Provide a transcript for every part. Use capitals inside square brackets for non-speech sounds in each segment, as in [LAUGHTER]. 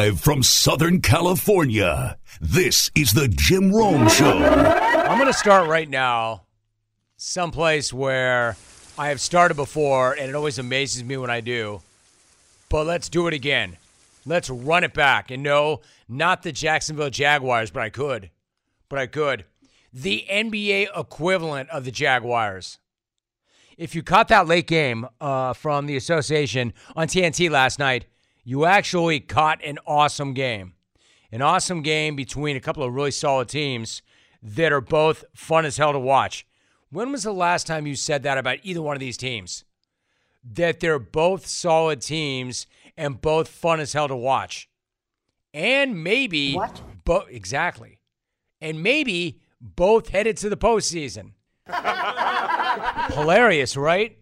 Live from Southern California, this is the Jim Rome Show. I'm going to start right now, someplace where I have started before, and it always amazes me when I do. But let's do it again. Let's run it back. And no, not the Jacksonville Jaguars, but I could. But I could. The NBA equivalent of the Jaguars. If you caught that late game uh, from the association on TNT last night, you actually caught an awesome game. An awesome game between a couple of really solid teams that are both fun as hell to watch. When was the last time you said that about either one of these teams? That they're both solid teams and both fun as hell to watch. And maybe What? Bo- exactly. And maybe both headed to the postseason. [LAUGHS] Hilarious, right?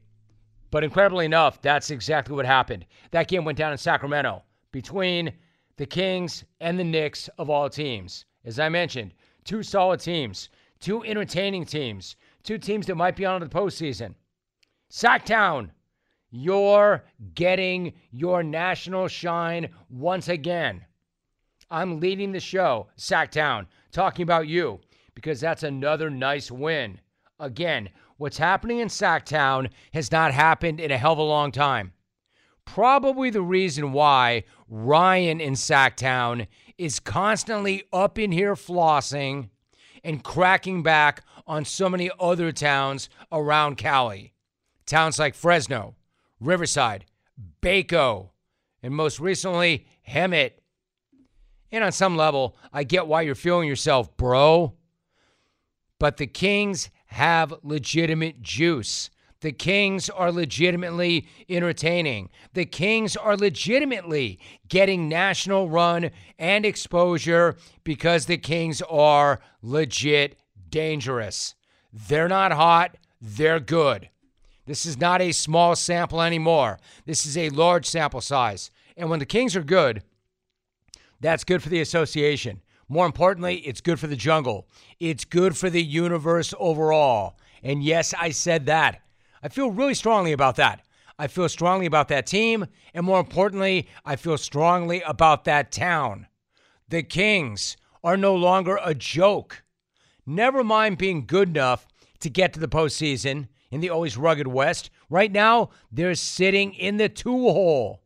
But incredibly enough, that's exactly what happened. That game went down in Sacramento between the Kings and the Knicks of all teams. As I mentioned, two solid teams, two entertaining teams, two teams that might be on to the postseason. Sacktown, you're getting your national shine once again. I'm leading the show, Sacktown, talking about you because that's another nice win. Again, what's happening in Sacktown has not happened in a hell of a long time. Probably the reason why Ryan in Sacktown is constantly up in here flossing and cracking back on so many other towns around Cali. Towns like Fresno, Riverside, Bako, and most recently, Hemet. And on some level, I get why you're feeling yourself, bro. But the Kings have legitimate juice. The Kings are legitimately entertaining. The Kings are legitimately getting national run and exposure because the Kings are legit dangerous. They're not hot, they're good. This is not a small sample anymore. This is a large sample size. And when the Kings are good, that's good for the association. More importantly, it's good for the jungle. It's good for the universe overall. And yes, I said that. I feel really strongly about that. I feel strongly about that team. And more importantly, I feel strongly about that town. The Kings are no longer a joke. Never mind being good enough to get to the postseason in the always rugged West. Right now, they're sitting in the two hole.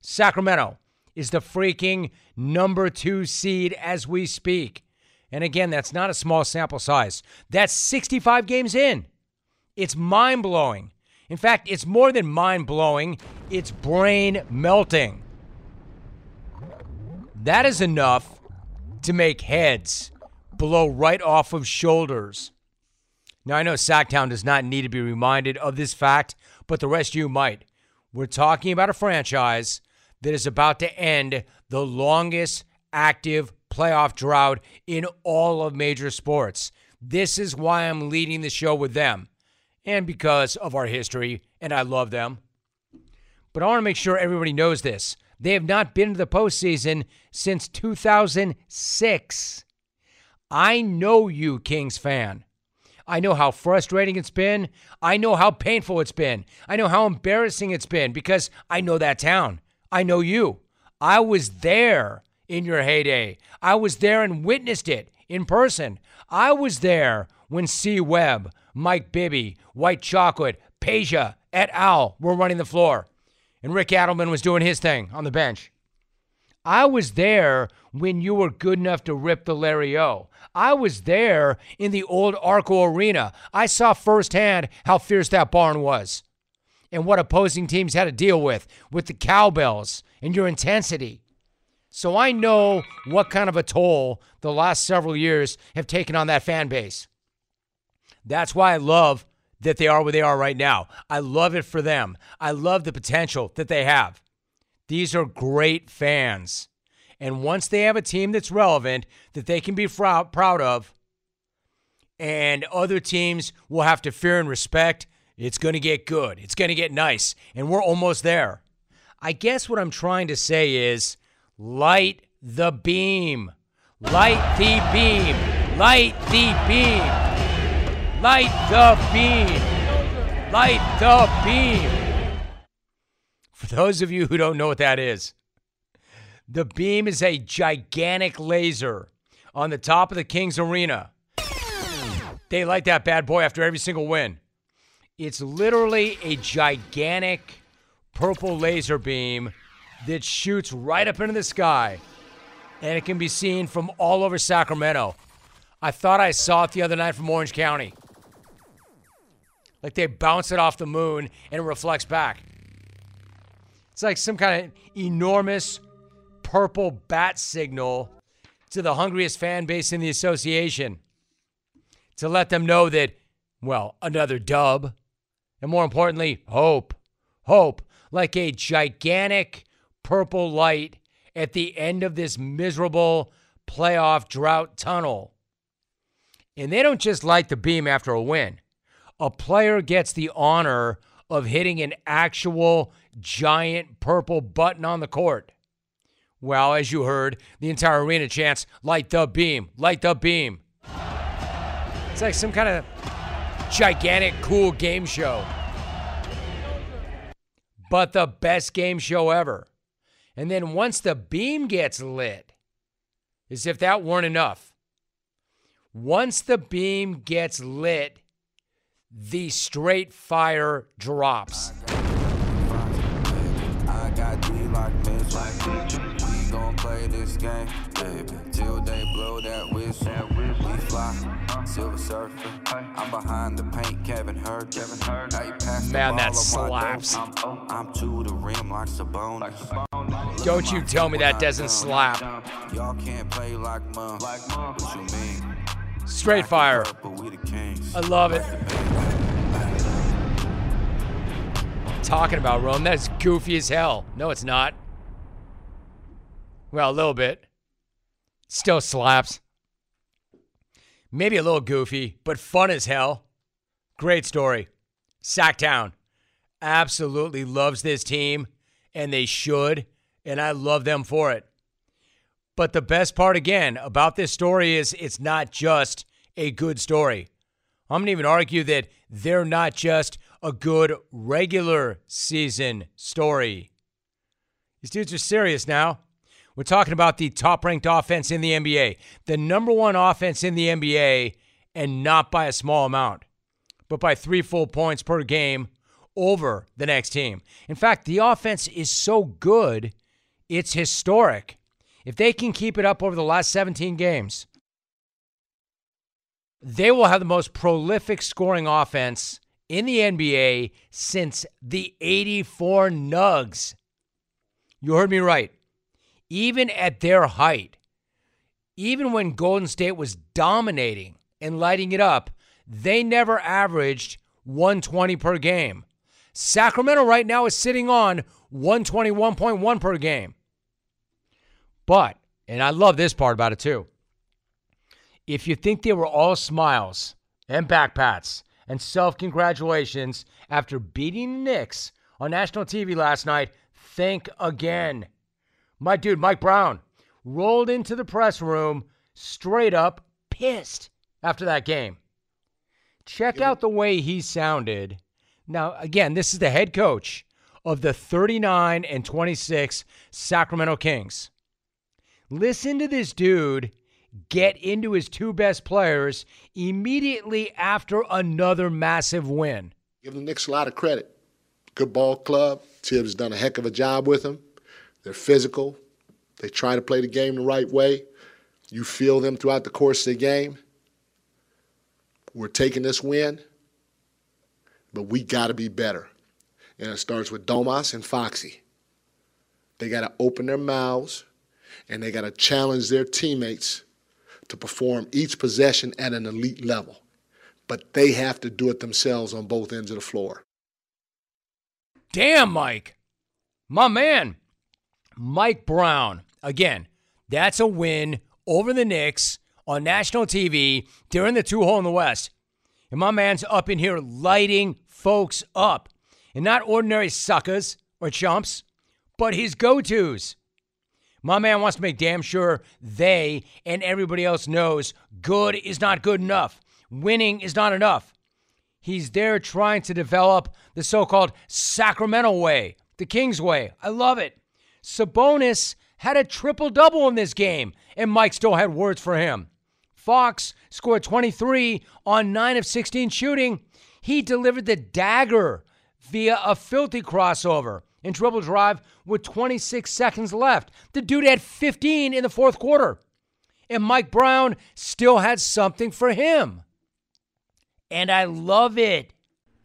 Sacramento is the freaking number two seed as we speak. And again, that's not a small sample size. That's 65 games in. It's mind blowing. In fact, it's more than mind blowing, it's brain melting. That is enough to make heads blow right off of shoulders. Now, I know Sacktown does not need to be reminded of this fact, but the rest of you might. We're talking about a franchise that is about to end the longest active playoff drought in all of major sports. This is why I'm leading the show with them, and because of our history, and I love them. But I want to make sure everybody knows this. They have not been to the postseason since 2006. I know you, Kings fan. I know how frustrating it's been. I know how painful it's been. I know how embarrassing it's been because I know that town. I know you. I was there in your heyday. I was there and witnessed it in person. I was there when C. Webb, Mike Bibby, White Chocolate, Peja, et al. were running the floor, and Rick Adelman was doing his thing on the bench. I was there when you were good enough to rip the Larry O. I was there in the old Arco Arena. I saw firsthand how fierce that barn was and what opposing teams had to deal with, with the cowbells and your intensity. So I know what kind of a toll the last several years have taken on that fan base. That's why I love that they are where they are right now. I love it for them. I love the potential that they have. These are great fans. And once they have a team that's relevant, that they can be proud of, and other teams will have to fear and respect, it's going to get good. It's going to get nice. And we're almost there. I guess what I'm trying to say is light the beam. Light the beam. Light the beam. Light the beam. Light the beam. For those of you who don't know what that is, The beam is a gigantic laser on the top of the Kings Arena. They light that bad boy after every single win. It's literally a gigantic purple laser beam that shoots right up into the sky, and it can be seen from all over Sacramento. I thought I saw it the other night from Orange County. Like they bounce it off the moon and it reflects back. It's like some kind of enormous purple bat signal to the hungriest fan base in the association to let them know that, well, another dub, and more importantly, hope. Hope, like a gigantic purple light at the end of this miserable playoff drought tunnel. And they don't just light the beam after a win. A player gets the honor of hitting an actual giant purple button on the court. Well, as you heard, the entire arena chants, light the beam, light the beam. It's like some kind of gigantic, cool game show. But the best game show ever. And then once the beam gets lit, as if that weren't enough, once the beam gets lit, the straight fire drops. play this game, baby. Till they blow that whistle, we fly. Silver Surfer, I'm behind the paint, Kevin Hurt. Kevin Hurt. Man, that slaps. I'm, I'm to the rim like Sabonis. Don't you tell me that doesn't slap. Y'all can't play like mom. What you mean? Straight fire. I love it. Talking about Rome, that's goofy as hell. No, it's not. Well, a little bit. Still slaps. Maybe a little goofy, but fun as hell. Great story. Sacktown absolutely loves this team, and they should, and I love them for it. But the best part, again, about this story is it's not just a good story. I'm going to even argue that they're not just a good regular season story. These dudes are serious now. We're talking about the top ranked offense in the NBA, the number one offense in the NBA, and not by a small amount, but by three full points per game over the next team. In fact, the offense is so good, it's historic. If they can keep it up over the last 17 games, they will have the most prolific scoring offense in the NBA since the 84 Nugs. You heard me right even at their height, even when Golden State was dominating and lighting it up, they never averaged 120 per game. Sacramento right now is sitting on 121.1 per game. But, and I love this part about it too. If you think they were all smiles and backpats and self congratulations after beating the Knicks on national TV last night, think again. My dude, Mike Brown, rolled into the press room straight up pissed after that game. Check out the way he sounded. Now, again, this is the head coach of the 39 and 26 Sacramento Kings. Listen to this dude get into his two best players immediately after another massive win. Give the Knicks a lot of credit. Good ball club. Tibbs done a heck of a job with them. They're physical. They try to play the game the right way. You feel them throughout the course of the game. We're taking this win, but we got to be better. And it starts with Domas and Foxy. They got to open their mouths and they got to challenge their teammates to perform each possession at an elite level. But they have to do it themselves on both ends of the floor. Damn, Mike. My man. Mike Brown. Again, that's a win over the Knicks on national TV during the two hole in the West. And my man's up in here lighting folks up. And not ordinary suckers or chumps, but his go tos. My man wants to make damn sure they and everybody else knows good is not good enough. Winning is not enough. He's there trying to develop the so called Sacramento way, the King's way. I love it. Sabonis had a triple double in this game, and Mike still had words for him. Fox scored 23 on 9 of 16 shooting. He delivered the dagger via a filthy crossover and dribble drive with 26 seconds left. The dude had 15 in the fourth quarter. And Mike Brown still had something for him. And I love it.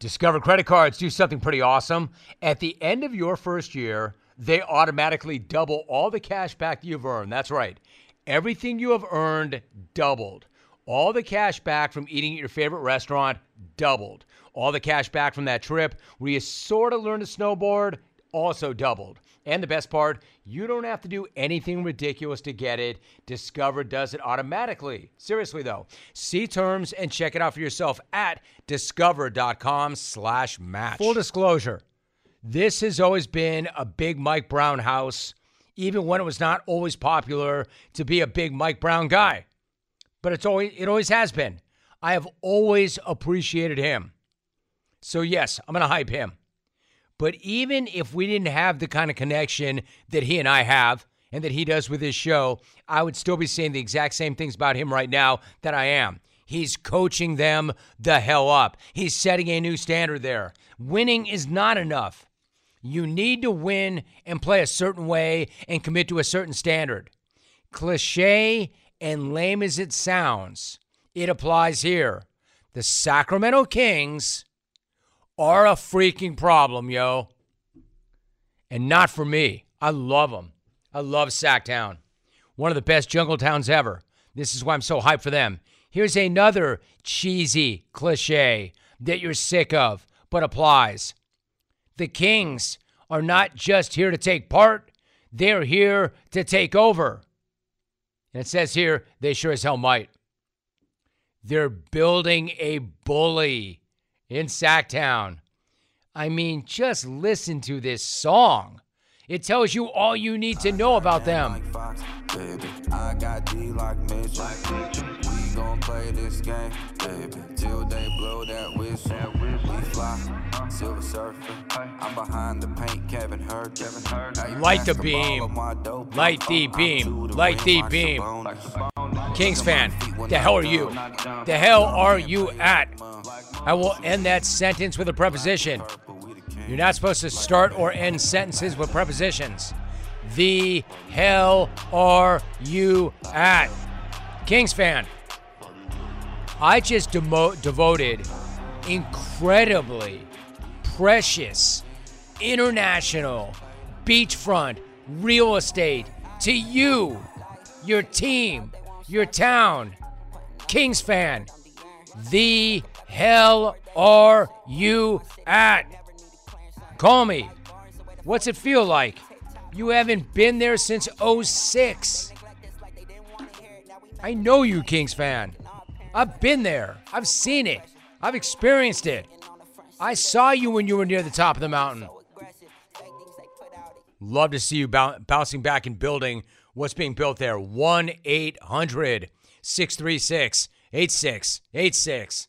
Discover credit cards do something pretty awesome. At the end of your first year, they automatically double all the cash back you've earned. That's right. Everything you have earned doubled. All the cash back from eating at your favorite restaurant doubled. All the cash back from that trip where you sort of learned to snowboard also doubled. And the best part, you don't have to do anything ridiculous to get it. Discover does it automatically. Seriously though, see terms and check it out for yourself at discover.com/match. Full disclosure, this has always been a big Mike Brown house, even when it was not always popular to be a big Mike Brown guy. But it's always it always has been. I have always appreciated him. So yes, I'm to hype him. But even if we didn't have the kind of connection that he and I have and that he does with his show, I would still be saying the exact same things about him right now that I am. He's coaching them the hell up. He's setting a new standard there. Winning is not enough. You need to win and play a certain way and commit to a certain standard. Cliche and lame as it sounds, it applies here. The Sacramento Kings are a freaking problem, yo. And not for me. I love them. I love Sacktown. One of the best jungle towns ever. This is why I'm so hyped for them. Here's another cheesy cliche that you're sick of, but applies. The Kings are not just here to take part, they're here to take over. And it says here, they sure as hell might. They're building a bully in Sacktown. I mean, just listen to this song. It tells you all you need to know about them. I got D like Mitch. We gon' play this game, baby, till they blow that whistle. We fly, silver surfer. I'm behind the paint, Kevin Hurt. Kevin Hurt. Light the beam, light the beam, light the beam. Kings fan, the hell are you? The hell are you at? I will end that sentence with a preposition. You're not supposed to start or end sentences with prepositions. The hell are you at? Kings fan, I just demo- devoted incredibly precious international beachfront real estate to you, your team, your town. Kings fan, the hell are you at? Call me. What's it feel like? You haven't been there since 06. I know you, Kings fan. I've been there. I've seen it. I've experienced it. I saw you when you were near the top of the mountain. Love to see you bouncing back and building what's being built there. 1 800 636 8686.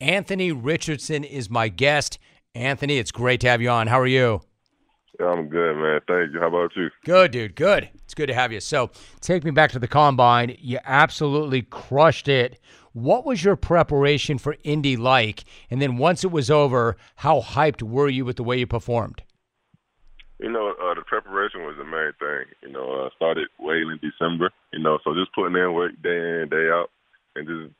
Anthony Richardson is my guest. Anthony, it's great to have you on. How are you? Yeah, I'm good, man. Thank you. How about you? Good, dude. Good. It's good to have you. So, take me back to the combine. You absolutely crushed it. What was your preparation for Indy like? And then once it was over, how hyped were you with the way you performed? You know, uh, the preparation was the main thing. You know, I uh, started way in December. You know, so just putting in work day in day out, and just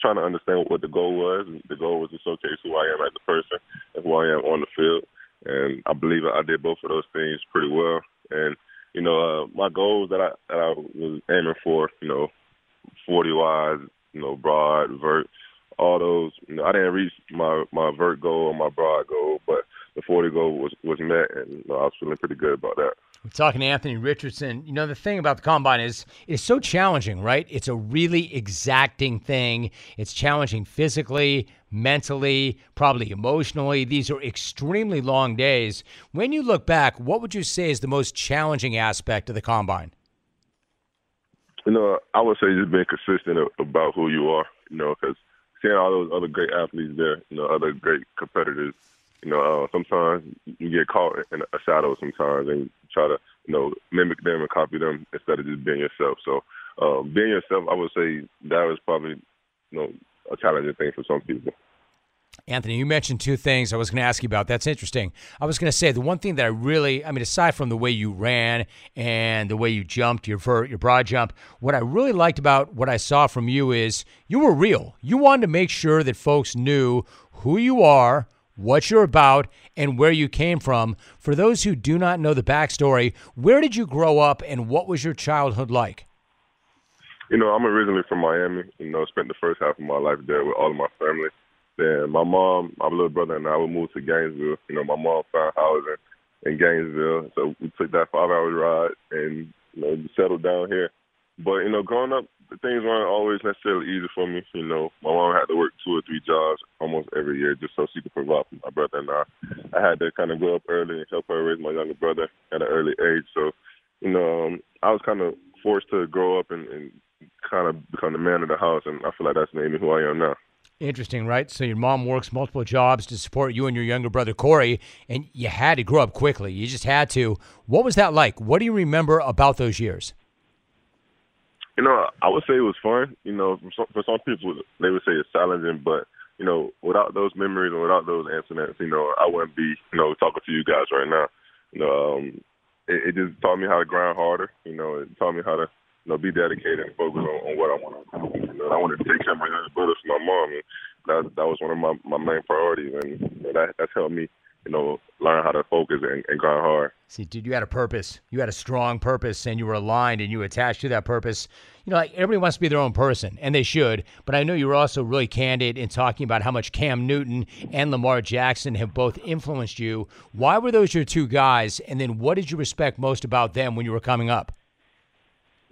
trying to understand what the goal was. And the goal was to showcase who I am as a person and who I am on the field. And I believe I did both of those things pretty well. And you know, uh, my goals that I that I was aiming for, you know, 40 wise, you know, broad, vert, all those. You know, I didn't reach my my vert goal or my broad goal, but the 40 goal was was met, and you know, I was feeling pretty good about that. We're talking to Anthony Richardson. You know, the thing about the combine is it's so challenging, right? It's a really exacting thing. It's challenging physically, mentally, probably emotionally. These are extremely long days. When you look back, what would you say is the most challenging aspect of the combine? You know, I would say just being consistent about who you are, you know, because seeing all those other great athletes there, you know, other great competitors, you know, uh, sometimes you get caught in a shadow sometimes and try to, you know, mimic them and copy them instead of just being yourself. So, um, being yourself, I would say that was probably, you know, a challenging thing for some people. Anthony, you mentioned two things I was going to ask you about. That's interesting. I was going to say the one thing that I really, I mean, aside from the way you ran and the way you jumped, your vert, your broad jump, what I really liked about what I saw from you is you were real. You wanted to make sure that folks knew who you are, what you're about, and where you came from. For those who do not know the backstory, where did you grow up and what was your childhood like? You know, I'm originally from Miami. You know, spent the first half of my life there with all of my family. Then my mom, my little brother, and I would move to Gainesville. You know, my mom found housing in Gainesville, so we took that five-hour ride and you know settled down here. But you know, growing up, things weren't always necessarily easy for me. You know, my mom had to work two or three jobs almost every year just so she could provide for my brother and I. I had to kind of grow up early and help her raise my younger brother at an early age. So, you know, um, I was kind of forced to grow up and, and kind of become the man of the house, and I feel like that's made me who I am now. Interesting, right? So your mom works multiple jobs to support you and your younger brother Corey, and you had to grow up quickly. You just had to. What was that like? What do you remember about those years? You know, I would say it was fun. You know, for some, for some people, they would say it's challenging, but you know, without those memories and without those incidents, you know, I wouldn't be, you know, talking to you guys right now. You know, um, it, it just taught me how to grind harder. You know, it taught me how to you know, be dedicated and focus on, on what I want to do. You know, I wanted to take care of my younger brother for my mom, and that that was one of my my main priorities, and that that's helped me, you know, learn how to focus and, and grind hard. See, dude, you had a purpose. You had a strong purpose, and you were aligned, and you attached to that purpose. You know, like everybody wants to be their own person, and they should. But I know you were also really candid in talking about how much Cam Newton and Lamar Jackson have both influenced you. Why were those your two guys? And then, what did you respect most about them when you were coming up?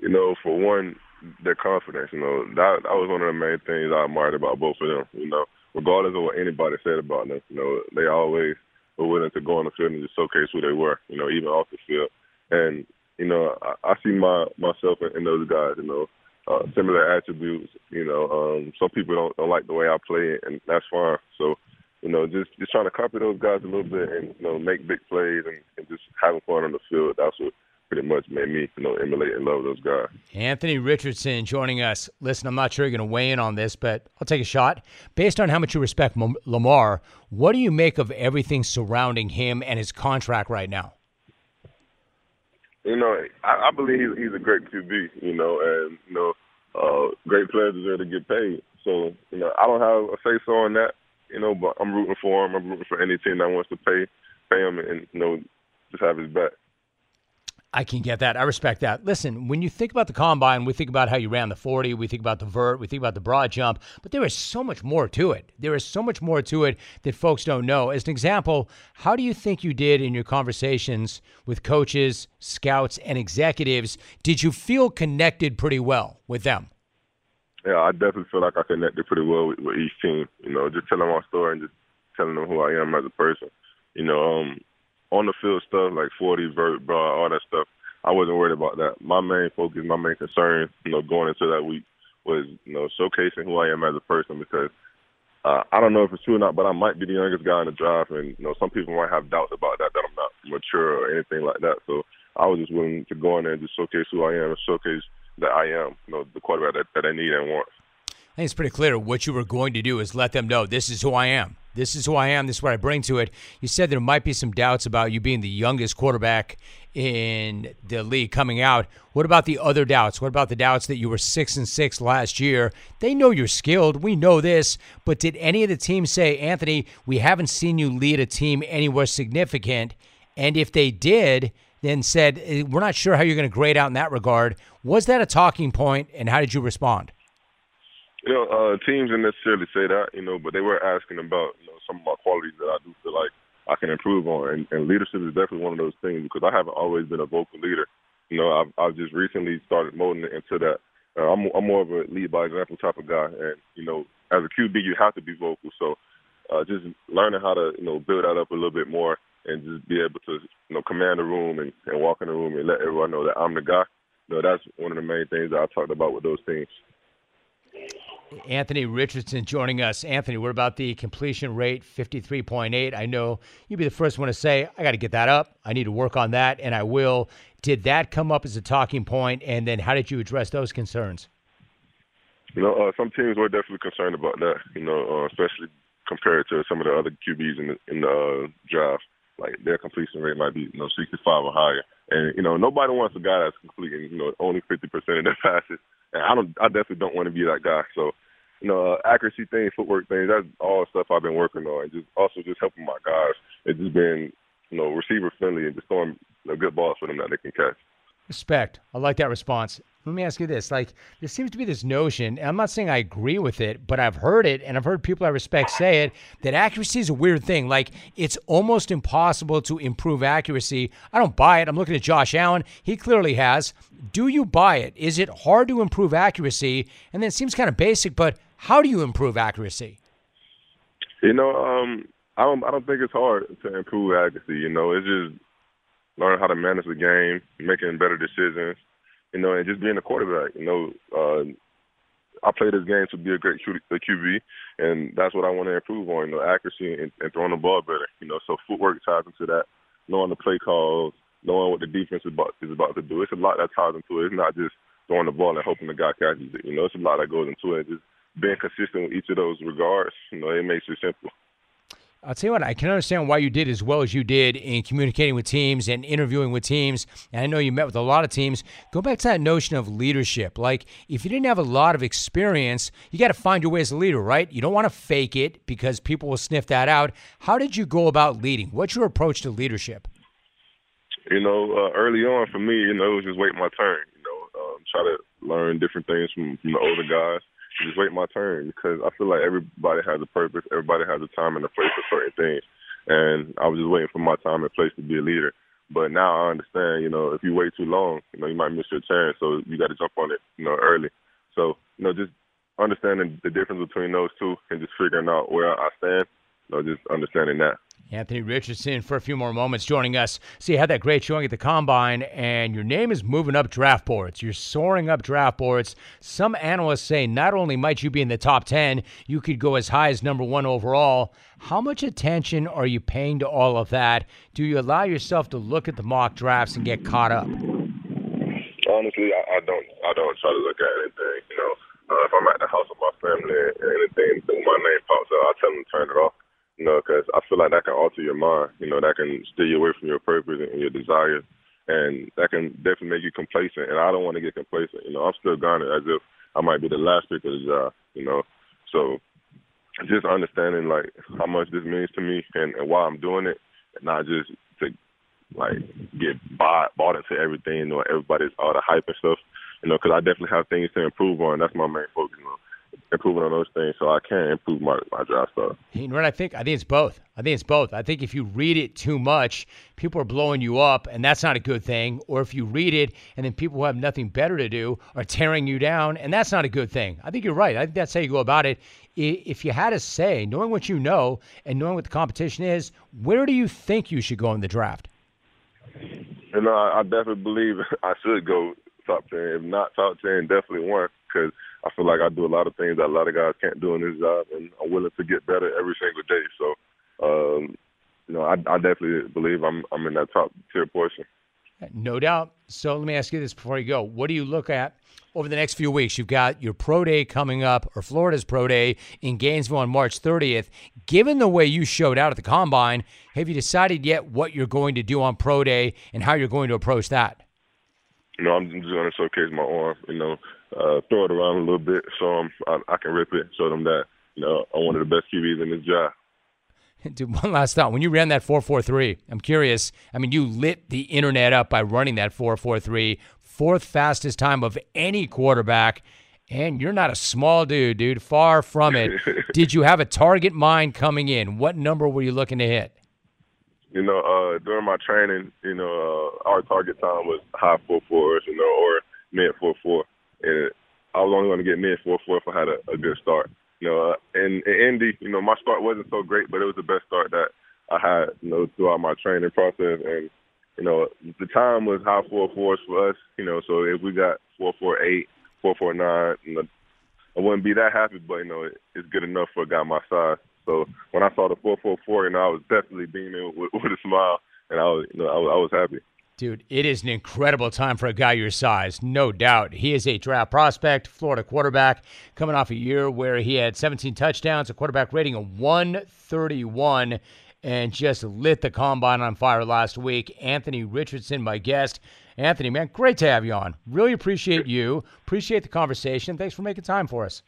you know, for one, their confidence. You know, that that was one of the main things I admired about both of them. You know, regardless of what anybody said about them, you know, they always were willing to go on the field and just showcase who they were. You know, even off the field. And you know, I, I see my myself in those guys. You know, uh, similar attributes. You know, um, some people don't, don't like the way I play, and that's fine. So, you know, just just trying to copy those guys a little bit, and you know, make big plays and, and just having fun on the field. That's what pretty much made me, you know, emulate and love those guys. Anthony Richardson joining us. Listen, I'm not sure you're going to weigh in on this, but I'll take a shot. Based on how much you respect Lamar, what do you make of everything surrounding him and his contract right now? You know, I, I believe he's, he's a great QB. You know, and you know, uh, great players deserve to get paid. So, you know, I don't have a say so on that. You know, but I'm rooting for him. I'm rooting for any team that wants to pay pay him and you know just have his back. I can get that. I respect that. Listen, when you think about the combine, we think about how you ran the 40, we think about the vert, we think about the broad jump, but there is so much more to it. There is so much more to it that folks don't know. As an example, how do you think you did in your conversations with coaches, scouts, and executives? Did you feel connected pretty well with them? Yeah, I definitely feel like I connected pretty well with, with each team. You know, just telling my story and just telling them who I am as a person. You know, um, on the field stuff like 40, vert, broad, all that stuff, I wasn't worried about that. My main focus, my main concern, you know, going into that week was, you know, showcasing who I am as a person because uh, I don't know if it's true or not, but I might be the youngest guy in the draft, and you know, some people might have doubts about that that I'm not mature or anything like that. So I was just willing to go in there and just showcase who I am and showcase that I am, you know, the quarterback that, that I need and want. I think it's pretty clear what you were going to do is let them know this is who I am. This is who I am. This is what I bring to it. You said there might be some doubts about you being the youngest quarterback in the league coming out. What about the other doubts? What about the doubts that you were six and six last year? They know you're skilled. We know this. But did any of the teams say, Anthony, we haven't seen you lead a team anywhere significant? And if they did, then said, we're not sure how you're going to grade out in that regard. Was that a talking point, and how did you respond? You know, uh, teams didn't necessarily say that, you know, but they were asking about, you know, some of my qualities that I do feel like I can improve on. And, and leadership is definitely one of those things because I haven't always been a vocal leader. You know, I've, I've just recently started molding into that. Uh, I'm, I'm more of a lead by example type of guy, and you know, as a QB, you have to be vocal. So, uh, just learning how to you know build that up a little bit more, and just be able to you know command the room and, and walk in the room and let everyone know that I'm the guy. You know, that's one of the main things that I talked about with those things. Anthony Richardson joining us. Anthony, what about the completion rate, 53.8? I know you'd be the first one to say, I got to get that up. I need to work on that, and I will. Did that come up as a talking point, and then how did you address those concerns? You know, uh, some teams were definitely concerned about that, you know, uh, especially compared to some of the other QBs in the, in the uh, draft. Like their completion rate might be, you know, 65 or higher. And, you know, nobody wants a guy that's completing, you know, only 50% of their [LAUGHS] passes. And I don't, I definitely don't want to be that guy. So, you know, uh, accuracy things, footwork things, that's all stuff I've been working on. And just also just helping my guys. It's just been, you know, receiver friendly and just throwing know, good balls for them that they can catch. Respect. I like that response. Let me ask you this. Like, there seems to be this notion, and I'm not saying I agree with it, but I've heard it, and I've heard people I respect say it, that accuracy is a weird thing. Like, it's almost impossible to improve accuracy. I don't buy it. I'm looking at Josh Allen. He clearly has. Do you buy it? Is it hard to improve accuracy? And then it seems kind of basic, but how do you improve accuracy? You know, um, I don't. I don't think it's hard to improve accuracy. You know, it's just learning how to manage the game, making better decisions, you know, and just being a quarterback. You know, uh, I play this game to be a great QB, and that's what I want to improve on. You know, accuracy and, and throwing the ball better. You know, so footwork ties into that. Knowing the play calls, knowing what the defense is about, is about to do. It's a lot that ties into it. It's not just throwing the ball and hoping the guy catches it. You know, it's a lot that goes into it. Just being consistent with each of those regards. You know, it makes it simple. I'll tell you what, I can understand why you did as well as you did in communicating with teams and interviewing with teams. And I know you met with a lot of teams. Go back to that notion of leadership. Like, if you didn't have a lot of experience, you got to find your way as a leader, right? You don't want to fake it because people will sniff that out. How did you go about leading? What's your approach to leadership? You know, uh, early on for me, you know, it was just wait my turn. You know, um, try to learn different things from, from the older guys just wait my turn because I feel like everybody has a purpose, everybody has a time and a place for certain things, and I was just waiting for my time and place to be a leader. But now I understand, you know, if you wait too long, you know, you might miss your chance. So you got to jump on it, you know, early. So you know, just understanding the difference between those two and just figuring out where I stand, you know, just understanding that. Anthony Richardson for a few more moments joining us. See, you had that great showing at the combine, and your name is moving up draft boards. You're soaring up draft boards. Some analysts say not only might you be in the top 10, you could go as high as number one overall. How much attention are you paying to all of that? Do you allow yourself to look at the mock drafts and get caught up? Honestly, I, I don't. I don't try to look at anything. You know, uh, if I'm at the house with my family anything, my name pops up, I tell them to turn it off you know, because I feel like that can alter your mind. You know, that can steer you away from your purpose and your desires, and that can definitely make you complacent. And I don't want to get complacent. You know, I'm still gunning as if I might be the last pick of the job. You know, so just understanding like how much this means to me and, and why I'm doing it, and not just to like get bought bought into everything or everybody's all the hype and stuff. You know, because I definitely have things to improve on. That's my main focus. You know improving on those things so I can improve my, my draft stuff. You know what I think? I think it's both. I think it's both. I think if you read it too much, people are blowing you up, and that's not a good thing. Or if you read it and then people who have nothing better to do are tearing you down, and that's not a good thing. I think you're right. I think that's how you go about it. If you had a say, knowing what you know and knowing what the competition is, where do you think you should go in the draft? You know, I definitely believe [LAUGHS] I should go top 10. If not top 10, definitely one because – I feel like I do a lot of things that a lot of guys can't do in this job, and I'm willing to get better every single day. So, um, you know, I, I definitely believe I'm I'm in that top tier portion. No doubt. So let me ask you this before you go: What do you look at over the next few weeks? You've got your pro day coming up, or Florida's pro day in Gainesville on March 30th. Given the way you showed out at the combine, have you decided yet what you're going to do on pro day and how you're going to approach that? You know, I'm just going to showcase my arm. You know, uh, throw it around a little bit, so um, I, I can rip it, show them that you know I'm one of the best QBs in this job. [LAUGHS] Dude, one last thought. When you ran that 443, I'm curious. I mean, you lit the internet up by running that 443, fourth fastest time of any quarterback. And you're not a small dude, dude. Far from it. [LAUGHS] Did you have a target mind coming in? What number were you looking to hit? you know, uh, during my training, you know, uh, our target time was high four fours, you know, or mid four four, and I was only going to get mid four four if I had a, a good start. You know, uh, in, in Indy, you know, my start wasn't so great, but it was the best start that I had, you know, throughout my training process. And you know, the time was high four fours for us. You know, so if we got four four eight, four four nine, you know, I wouldn't be that happy, but you know, it, it's good enough for a guy my size. So when I saw the 444, you know, I was definitely beaming with, [LAUGHS] with a smile, and I was, you know, I I was happy. Dude, it is an incredible time for a guy your size, no doubt. He is a draft prospect, Florida quarterback, coming off a year where he had 17 touchdowns, a quarterback rating of 131, and just lit the combine on fire last week. Anthony Richardson, my guest. Anthony, man, great to have you on. Really appreciate you. Appreciate the conversation. Thanks for making time for us.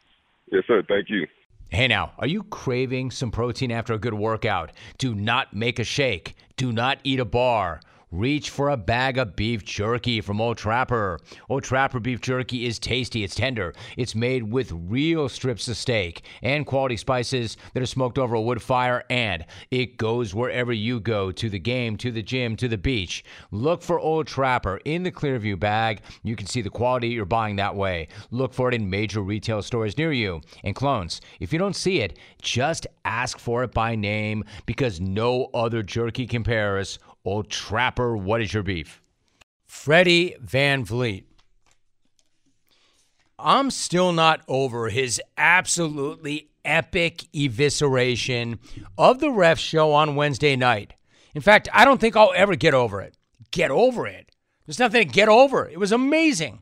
Yes, sir. Thank you. Hey now, are you craving some protein after a good workout? Do not make a shake. Do not eat a bar. Reach for a bag of beef jerky from Old Trapper. Old Trapper beef jerky is tasty, it's tender, it's made with real strips of steak and quality spices that are smoked over a wood fire, and it goes wherever you go to the game, to the gym, to the beach. Look for Old Trapper in the Clearview bag. You can see the quality you're buying that way. Look for it in major retail stores near you. And clones, if you don't see it, just ask for it by name because no other jerky compares. Old Trapper, what is your beef? Freddie VanVleet. I'm still not over his absolutely epic evisceration of the ref show on Wednesday night. In fact, I don't think I'll ever get over it. Get over it. There's nothing to get over. It was amazing.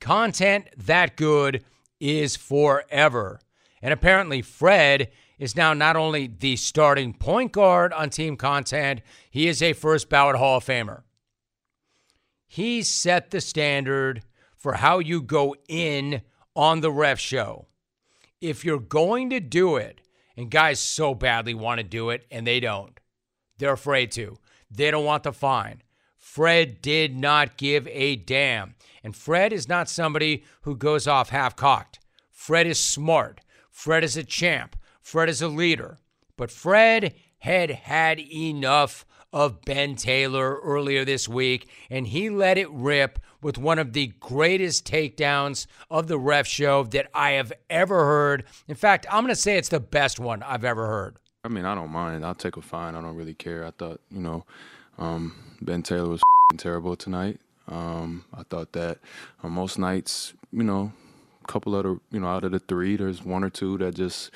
Content that good is forever. And apparently, Fred is now not only the starting point guard on team content, he is a first ballot Hall of Famer. He set the standard for how you go in on the ref show. If you're going to do it, and guys so badly want to do it and they don't, they're afraid to. They don't want the fine. Fred did not give a damn. And Fred is not somebody who goes off half cocked. Fred is smart. Fred is a champ. Fred is a leader. But Fred had had enough of Ben Taylor earlier this week, and he let it rip with one of the greatest takedowns of the ref show that I have ever heard. In fact, I'm going to say it's the best one I've ever heard. I mean, I don't mind. I'll take a fine. I don't really care. I thought, you know, um, Ben Taylor was terrible tonight. Um, I thought that on most nights, you know, a couple of the, you know, out of the three, there's one or two that just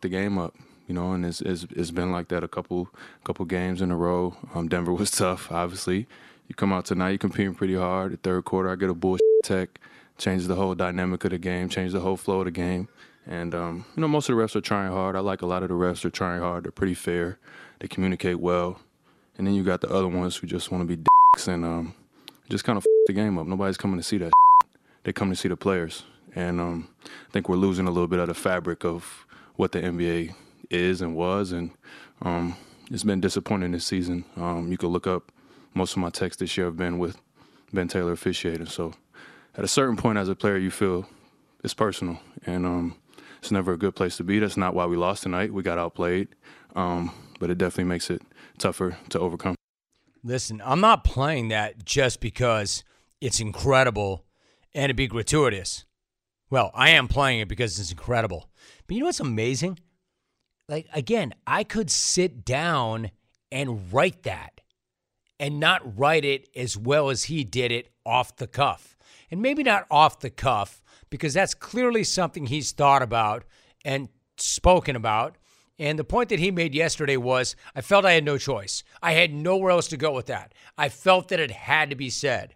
the game up, you know, and it's, it's, it's been like that a couple couple games in a row. Um, Denver was [LAUGHS] tough, obviously. You come out tonight, you're competing pretty hard. The third quarter, I get a bullshit tech, changes the whole dynamic of the game, changes the whole flow of the game. And um, you know, most of the refs are trying hard. I like a lot of the refs are trying hard. They're pretty fair. They communicate well. And then you got the other ones who just want to be dicks and um, just kind of the game up. Nobody's coming to see that. They come to see the players. And um, I think we're losing a little bit of the fabric of what the NBA is and was, and um, it's been disappointing this season. Um, you could look up most of my texts this year have been with Ben Taylor officiating. So at a certain point as a player, you feel it's personal, and um, it's never a good place to be. That's not why we lost tonight. We got outplayed, um, but it definitely makes it tougher to overcome. Listen, I'm not playing that just because it's incredible and it'd be gratuitous. Well, I am playing it because it's incredible. But you know what's amazing? Like, again, I could sit down and write that and not write it as well as he did it off the cuff. And maybe not off the cuff, because that's clearly something he's thought about and spoken about. And the point that he made yesterday was I felt I had no choice. I had nowhere else to go with that. I felt that it had to be said.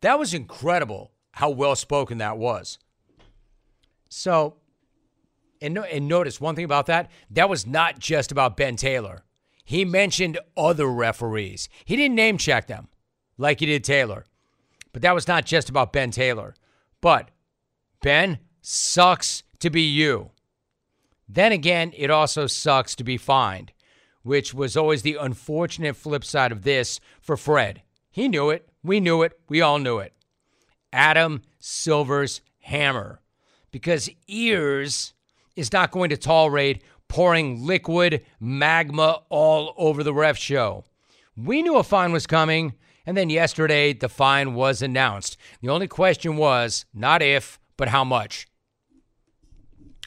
That was incredible how well spoken that was. So, and, no, and notice one thing about that that was not just about Ben Taylor. He mentioned other referees. He didn't name check them like he did Taylor. But that was not just about Ben Taylor. But Ben sucks to be you. Then again, it also sucks to be fined, which was always the unfortunate flip side of this for Fred. He knew it. We knew it. We all knew it. Adam Silver's hammer because Ears is not going to tolerate pouring liquid magma all over the ref show. We knew a fine was coming, and then yesterday the fine was announced. The only question was not if, but how much.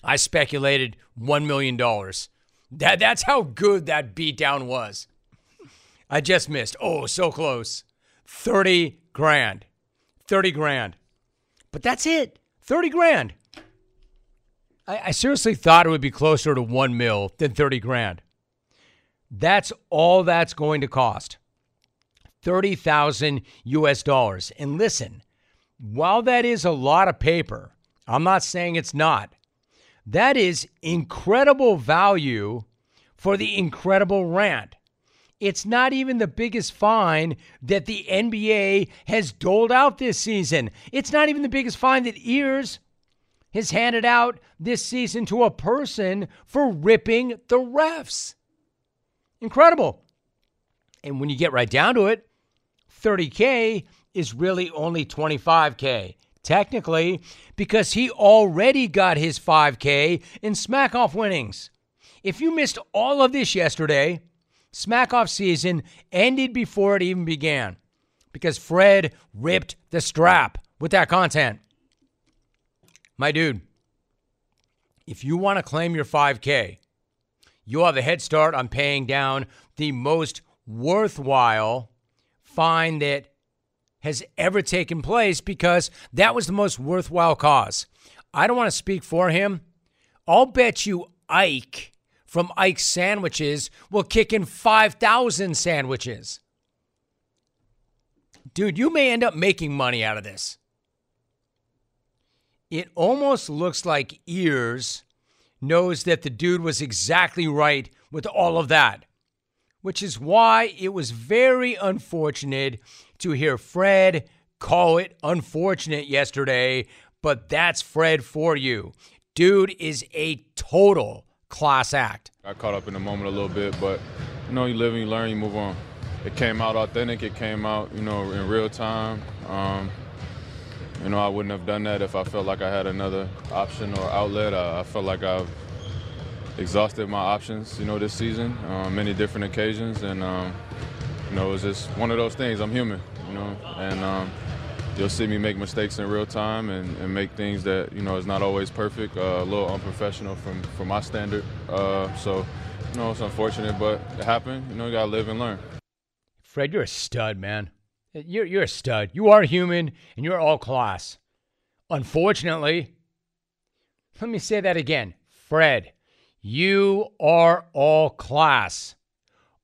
I speculated $1 million. That, that's how good that beatdown was. I just missed. Oh, so close. 30 grand. 30 grand. But that's it. 30 grand. I, I seriously thought it would be closer to 1 mil than 30 grand. That's all that's going to cost. 30,000 US dollars. And listen, while that is a lot of paper, I'm not saying it's not. That is incredible value for the incredible rant. It's not even the biggest fine that the NBA has doled out this season. It's not even the biggest fine that Ears has handed out this season to a person for ripping the refs. Incredible. And when you get right down to it, 30K is really only 25K. Technically, because he already got his 5K in Smackoff winnings. If you missed all of this yesterday, Smackoff season ended before it even began because Fred ripped the strap with that content. My dude, if you want to claim your 5K, you'll have a head start on paying down the most worthwhile fine that has ever taken place because that was the most worthwhile cause. I don't want to speak for him. I'll bet you Ike from Ike's Sandwiches will kick in 5,000 sandwiches. Dude, you may end up making money out of this. It almost looks like Ears knows that the dude was exactly right with all of that, which is why it was very unfortunate to hear Fred call it unfortunate yesterday, but that's Fred for you. Dude is a total class act. I caught up in the moment a little bit, but you know, you live and you learn, you move on. It came out authentic. It came out, you know, in real time. Um, you know, I wouldn't have done that if I felt like I had another option or outlet. I, I felt like I've exhausted my options, you know, this season, uh, many different occasions, and um, you know, it was just one of those things. I'm human, you know, and um, you'll see me make mistakes in real time and, and make things that you know is not always perfect, uh, a little unprofessional from from my standard. Uh, so, you know, it's unfortunate, but it happened. You know, you gotta live and learn. Fred, you're a stud, man. You're, you're a stud. You are human and you're all class. Unfortunately, let me say that again. Fred, you are all class.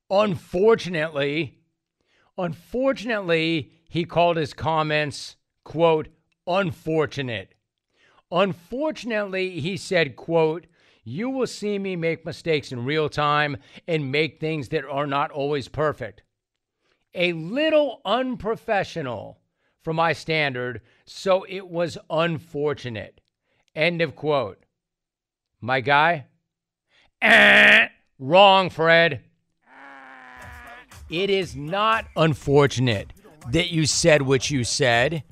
Unfortunately, unfortunately, he called his comments, quote, unfortunate. Unfortunately, he said, quote, you will see me make mistakes in real time and make things that are not always perfect a little unprofessional for my standard, so it was unfortunate. End of quote. My guy? Eh, wrong, Fred. It is not unfortunate that you said what you said.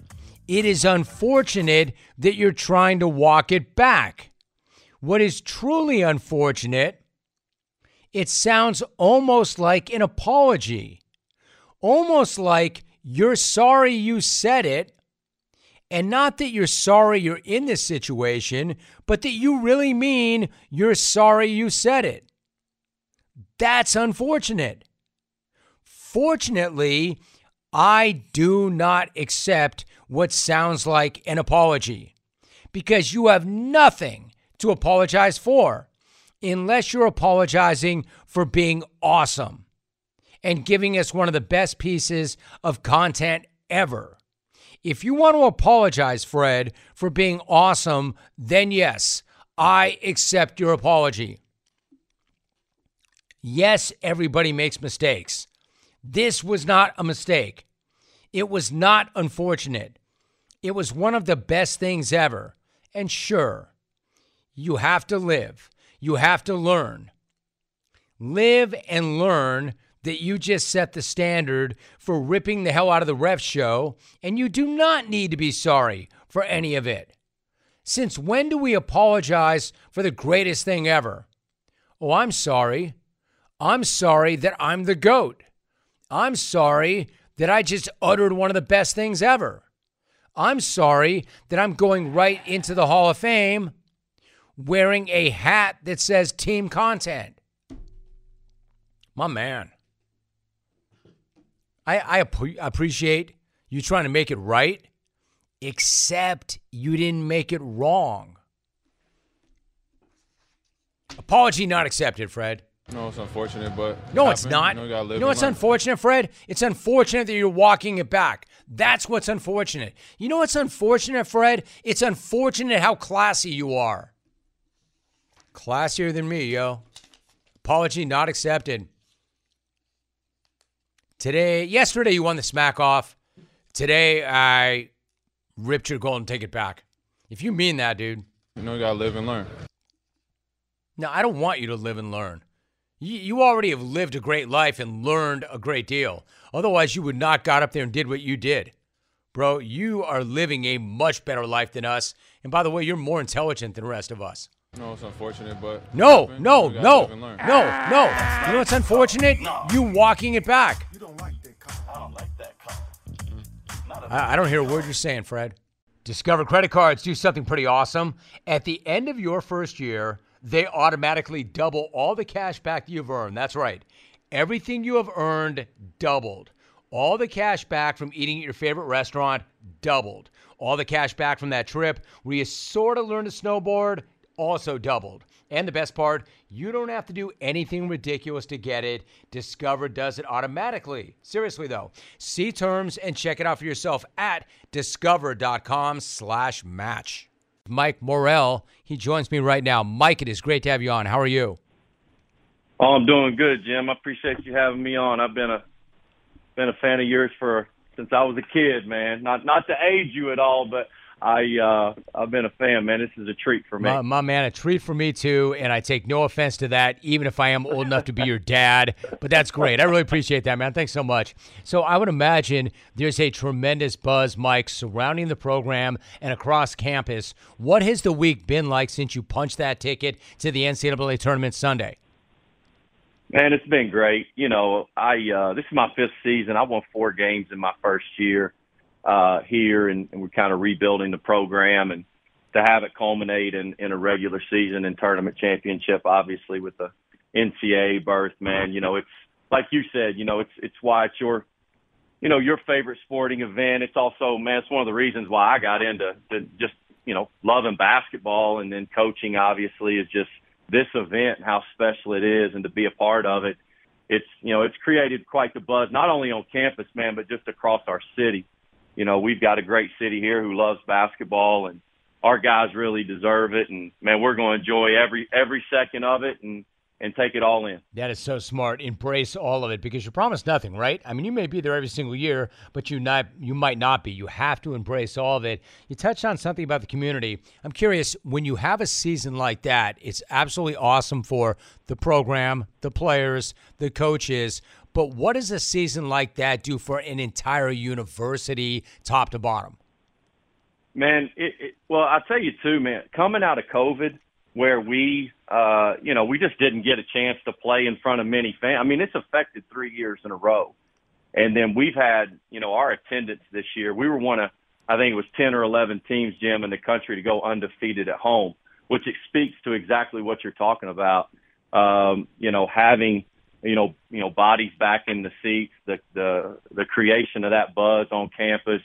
It is unfortunate that you're trying to walk it back. What is truly unfortunate, it sounds almost like an apology almost like you're sorry you said it. And not that you're sorry you're in this situation, but that you really mean you're sorry you said it. That's unfortunate. Fortunately, I do not accept what sounds like an apology because you have nothing to apologize for unless you're apologizing for being awesome and giving us one of the best pieces of content ever. If you want to apologize, Fred, for being awesome, then yes, I accept your apology. Yes, everybody makes mistakes. This was not a mistake. It was not unfortunate. It was one of the best things ever. And sure, you have to live, you have to learn. Live and learn that you just set the standard for ripping the hell out of the ref show, and you do not need to be sorry for any of it. Since when do we apologize for the greatest thing ever? Oh, I'm sorry. I'm sorry that I'm the GOAT. I'm sorry that I just uttered one of the best things ever. I'm sorry that I'm going right into the Hall of Fame wearing a hat that says team content. My man. I, I ap- appreciate you trying to make it right, except you didn't make it wrong. Apology not accepted, Fred. No, it's unfortunate, but No, it's not. You know, you gotta live You know what's learn. unfortunate, Fred? It's unfortunate that you're walking it back. That's what's unfortunate. You know what's unfortunate, Fred? It's unfortunate how classy you are. Classier than me, yo. Apology not accepted. Today, yesterday you won the smack off. Today I ripped your take it back. If you mean that, dude. You know, you gotta live and learn. No, I don't want you to live and learn. You, you already have lived a great life and learned a great deal. Otherwise, you would not got up there and did what you did. Bro, you are living a much better life than us. And by the way, you're more intelligent than the rest of us. No, it's unfortunate, but No, happened. no, no, live and learn. no, no. You know what's unfortunate? You walking it back. I, I don't hear a word you're saying, Fred. Discover credit cards do something pretty awesome. At the end of your first year, they automatically double all the cash back that you've earned. That's right. Everything you have earned doubled. All the cash back from eating at your favorite restaurant doubled. All the cash back from that trip where you sort of learned to snowboard also doubled. And the best part, you don't have to do anything ridiculous to get it. Discover does it automatically. Seriously though, see terms and check it out for yourself at discover.com/match. Mike Morrell, he joins me right now. Mike, it is great to have you on. How are you? Oh, I'm doing good, Jim. I appreciate you having me on. I've been a been a fan of yours for since I was a kid, man. Not not to age you at all, but I uh I've been a fan, man. This is a treat for me. My, my man, a treat for me too, and I take no offense to that, even if I am old enough to be your dad. But that's great. I really appreciate that, man. Thanks so much. So I would imagine there's a tremendous buzz, Mike, surrounding the program and across campus. What has the week been like since you punched that ticket to the NCAA tournament Sunday? Man, it's been great. You know, I uh this is my fifth season. I won four games in my first year uh here and, and we're kind of rebuilding the program and to have it culminate in, in a regular season and tournament championship, obviously with the NCAA berth, man, you know, it's like you said, you know, it's it's why it's your you know, your favorite sporting event. It's also, man, it's one of the reasons why I got into to just, you know, loving basketball and then coaching obviously is just this event and how special it is and to be a part of it. It's, you know, it's created quite the buzz, not only on campus, man, but just across our city. You know, we've got a great city here who loves basketball and our guys really deserve it. And man, we're going to enjoy every, every second of it and, and take it all in. That is so smart. Embrace all of it because you promise nothing, right? I mean, you may be there every single year, but you not you might not be. You have to embrace all of it. You touched on something about the community. I'm curious when you have a season like that, it's absolutely awesome for the program, the players, the coaches. But what does a season like that do for an entire university, top to bottom? Man, it, it, well, I'll tell you too, man. Coming out of COVID, where we, uh, you know, we just didn't get a chance to play in front of many fans. I mean, it's affected three years in a row, and then we've had, you know, our attendance this year. We were one of, I think it was ten or eleven teams, Jim, in the country to go undefeated at home, which speaks to exactly what you're talking about. Um, you know, having, you know, you know, bodies back in the seats, the the the creation of that buzz on campus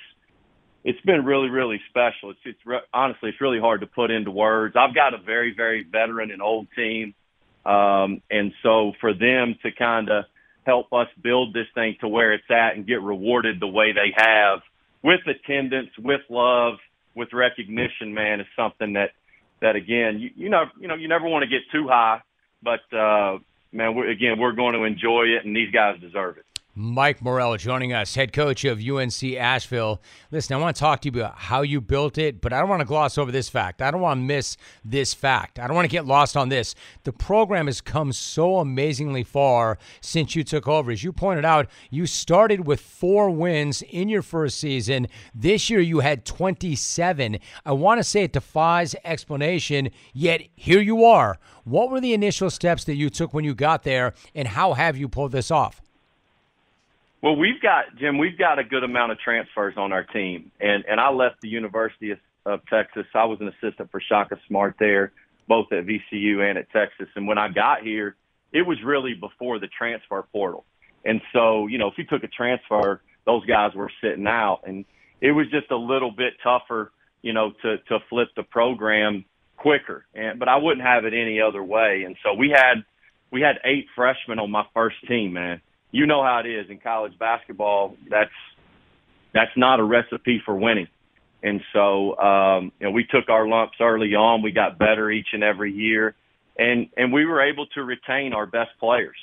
it's been really, really special. It's, it's re- honestly, it's really hard to put into words. I've got a very, very veteran and old team, um, and so for them to kind of help us build this thing to where it's at and get rewarded the way they have with attendance, with love, with recognition, man, is something that that again, you, you know, you know, you never want to get too high, but uh, man, we're, again, we're going to enjoy it, and these guys deserve it. Mike Morrell joining us, head coach of UNC Asheville. Listen, I want to talk to you about how you built it, but I don't want to gloss over this fact. I don't want to miss this fact. I don't want to get lost on this. The program has come so amazingly far since you took over. As you pointed out, you started with four wins in your first season. This year you had 27. I want to say it defies explanation, yet here you are. What were the initial steps that you took when you got there, and how have you pulled this off? Well, we've got Jim. We've got a good amount of transfers on our team, and and I left the University of, of Texas. I was an assistant for Shaka Smart there, both at VCU and at Texas. And when I got here, it was really before the transfer portal. And so, you know, if you took a transfer, those guys were sitting out, and it was just a little bit tougher, you know, to to flip the program quicker. And but I wouldn't have it any other way. And so we had we had eight freshmen on my first team, man you know how it is in college basketball. That's that's not a recipe for winning. And so, um, you know, we took our lumps early on. We got better each and every year, and and we were able to retain our best players.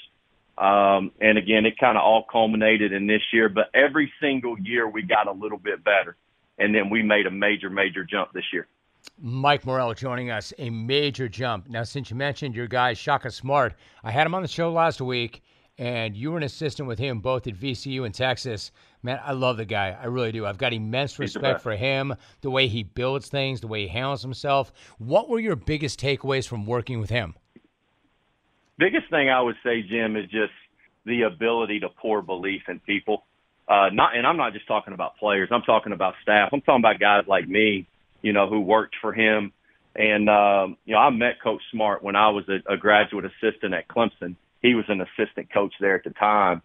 Um, and again, it kind of all culminated in this year. But every single year, we got a little bit better, and then we made a major, major jump this year. Mike Morrell joining us, a major jump. Now, since you mentioned your guy Shaka Smart, I had him on the show last week and you were an assistant with him both at VCU and Texas. Man, I love the guy. I really do. I've got immense respect for him, the way he builds things, the way he handles himself. What were your biggest takeaways from working with him? Biggest thing I would say, Jim, is just the ability to pour belief in people. Uh, not, and I'm not just talking about players. I'm talking about staff. I'm talking about guys like me, you know, who worked for him. And um, you know, I met Coach Smart when I was a, a graduate assistant at Clemson he was an assistant coach there at the time.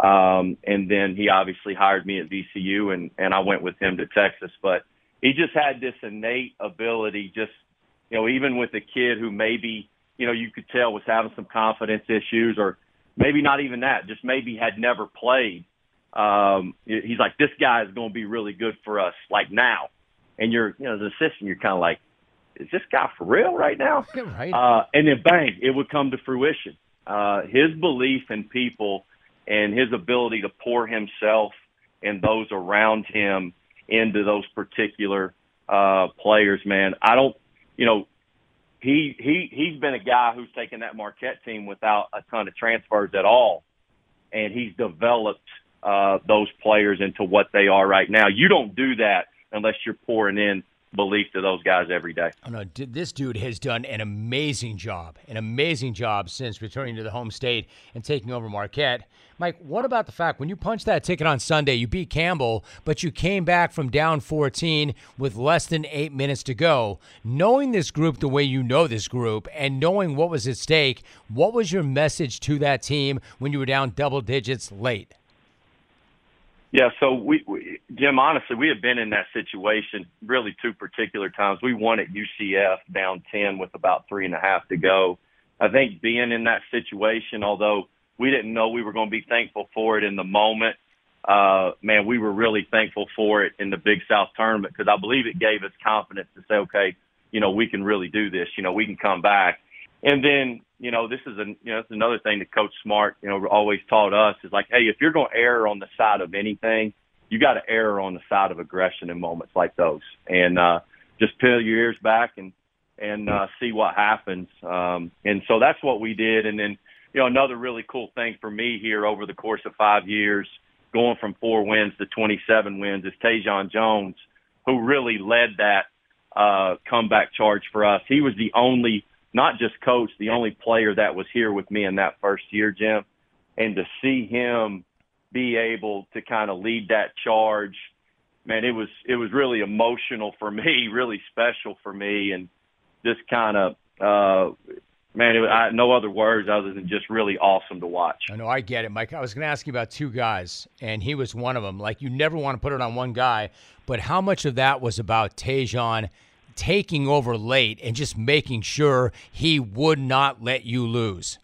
Um, and then he obviously hired me at VCU and, and I went with him to Texas, but he just had this innate ability, just, you know, even with a kid who maybe, you know, you could tell was having some confidence issues or maybe not even that, just maybe had never played. Um, he's like, this guy is going to be really good for us, like now. And you're, you know, as an assistant, you're kind of like, is this guy for real right now? [LAUGHS] right. Uh, and then bang, it would come to fruition uh, his belief in people and his ability to pour himself and those around him into those particular uh, players, man. I don't, you know, he he he's been a guy who's taken that Marquette team without a ton of transfers at all, and he's developed uh, those players into what they are right now. You don't do that unless you're pouring in belief to those guys every day. Oh, no, this dude has done an amazing job, an amazing job since returning to the home state and taking over Marquette. Mike, what about the fact when you punched that ticket on Sunday, you beat Campbell, but you came back from down 14 with less than eight minutes to go? Knowing this group the way you know this group and knowing what was at stake, what was your message to that team when you were down double digits late? Yeah, so we, we, Jim, honestly, we have been in that situation really two particular times. We won at UCF down 10 with about three and a half to go. I think being in that situation, although we didn't know we were going to be thankful for it in the moment, uh, man, we were really thankful for it in the Big South tournament because I believe it gave us confidence to say, okay, you know, we can really do this. You know, we can come back. And then, you know, this is a, you know, it's another thing that Coach Smart, you know, always taught us is like, hey, if you're going to err on the side of anything, you got to err on the side of aggression in moments like those, and uh, just peel your ears back and and uh, see what happens. Um, and so that's what we did. And then, you know, another really cool thing for me here over the course of five years, going from four wins to 27 wins, is Tajon Jones, who really led that uh, comeback charge for us. He was the only not just coach, the only player that was here with me in that first year, Jim. And to see him be able to kind of lead that charge, man, it was it was really emotional for me, [LAUGHS] really special for me, and just kind of uh, man, it, I, no other words other than just really awesome to watch. I know, I get it, Mike. I was going to ask you about two guys, and he was one of them. Like you never want to put it on one guy, but how much of that was about Tajon? Taking over late and just making sure he would not let you lose?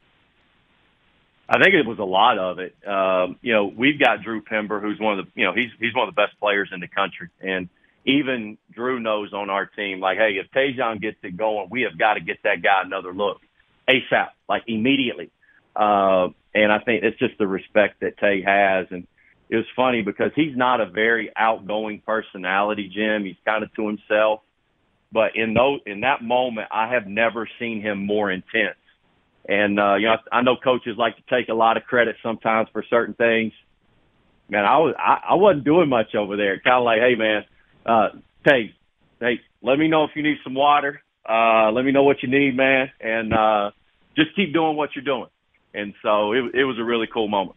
I think it was a lot of it. Um, you know, we've got Drew Pember, who's one of the, you know, he's he's one of the best players in the country, and even Drew knows on our team, like, hey, if Tajon gets it going, we have got to get that guy another look, ASAP, like immediately. Uh, and I think it's just the respect that Tay has. And it was funny because he's not a very outgoing personality, Jim. He's kind of to himself. But in those, in that moment, I have never seen him more intense. And, uh, you know, I, know coaches like to take a lot of credit sometimes for certain things. Man, I was, I, I wasn't doing much over there. Kind of like, hey man, uh, Tay, hey, let me know if you need some water. Uh, let me know what you need, man. And, uh, just keep doing what you're doing. And so it, it was a really cool moment.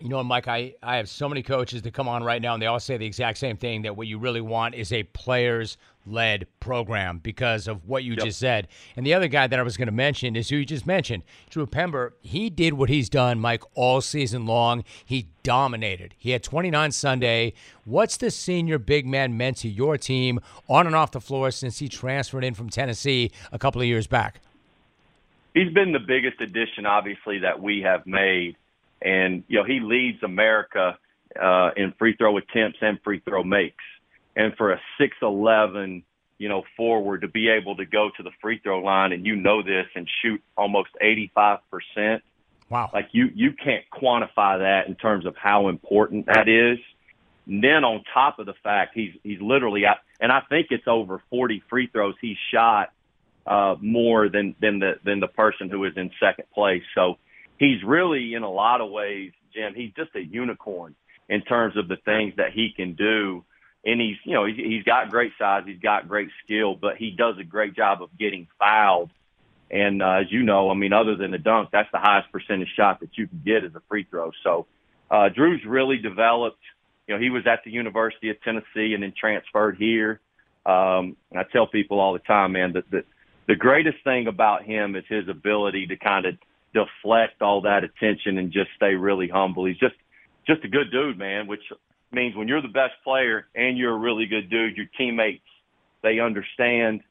You know, Mike, I, I have so many coaches that come on right now, and they all say the exact same thing that what you really want is a players led program because of what you yep. just said. And the other guy that I was going to mention is who you just mentioned, Drew Pember. He did what he's done, Mike, all season long. He dominated. He had 29 Sunday. What's the senior big man meant to your team on and off the floor since he transferred in from Tennessee a couple of years back? He's been the biggest addition, obviously, that we have made and you know he leads America uh, in free throw attempts and free throw makes. And for a six eleven, you know, forward to be able to go to the free throw line and you know this and shoot almost eighty five percent. Wow! Like you you can't quantify that in terms of how important that is. And then on top of the fact he's he's literally and I think it's over forty free throws he shot uh, more than than the than the person who is in second place. So he's really in a lot of ways, Jim, he's just a unicorn in terms of the things that he can do. And he's, you know, he's, he's got great size, he's got great skill, but he does a great job of getting fouled. And uh, as you know, I mean, other than the dunk, that's the highest percentage shot that you can get as a free throw. So uh, Drew's really developed. You know, he was at the University of Tennessee and then transferred here. Um, and I tell people all the time, man, that the, the greatest thing about him is his ability to kind of deflect all that attention and just stay really humble. He's just just a good dude, man, which means when you're the best player and you're a really good dude, your teammates they understand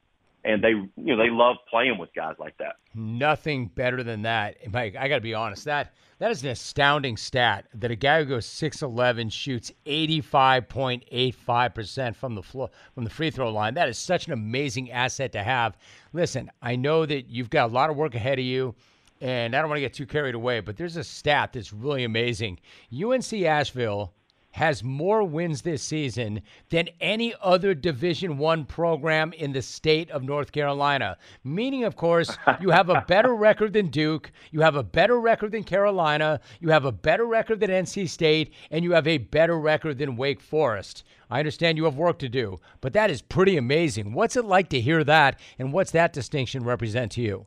and they you know they love playing with guys like that. Nothing better than that, Mike. I got to be honest that that is an astounding stat that a guy who goes six eleven shoots eighty five point eight five percent from the floor from the free throw line. That is such an amazing asset to have. Listen, I know that you've got a lot of work ahead of you and I don't want to get too carried away, but there's a stat that's really amazing. UNC Asheville has more wins this season than any other division 1 program in the state of North Carolina meaning of course [LAUGHS] you have a better record than Duke you have a better record than Carolina you have a better record than NC State and you have a better record than Wake Forest. I understand you have work to do but that is pretty amazing. What's it like to hear that and what's that distinction represent to you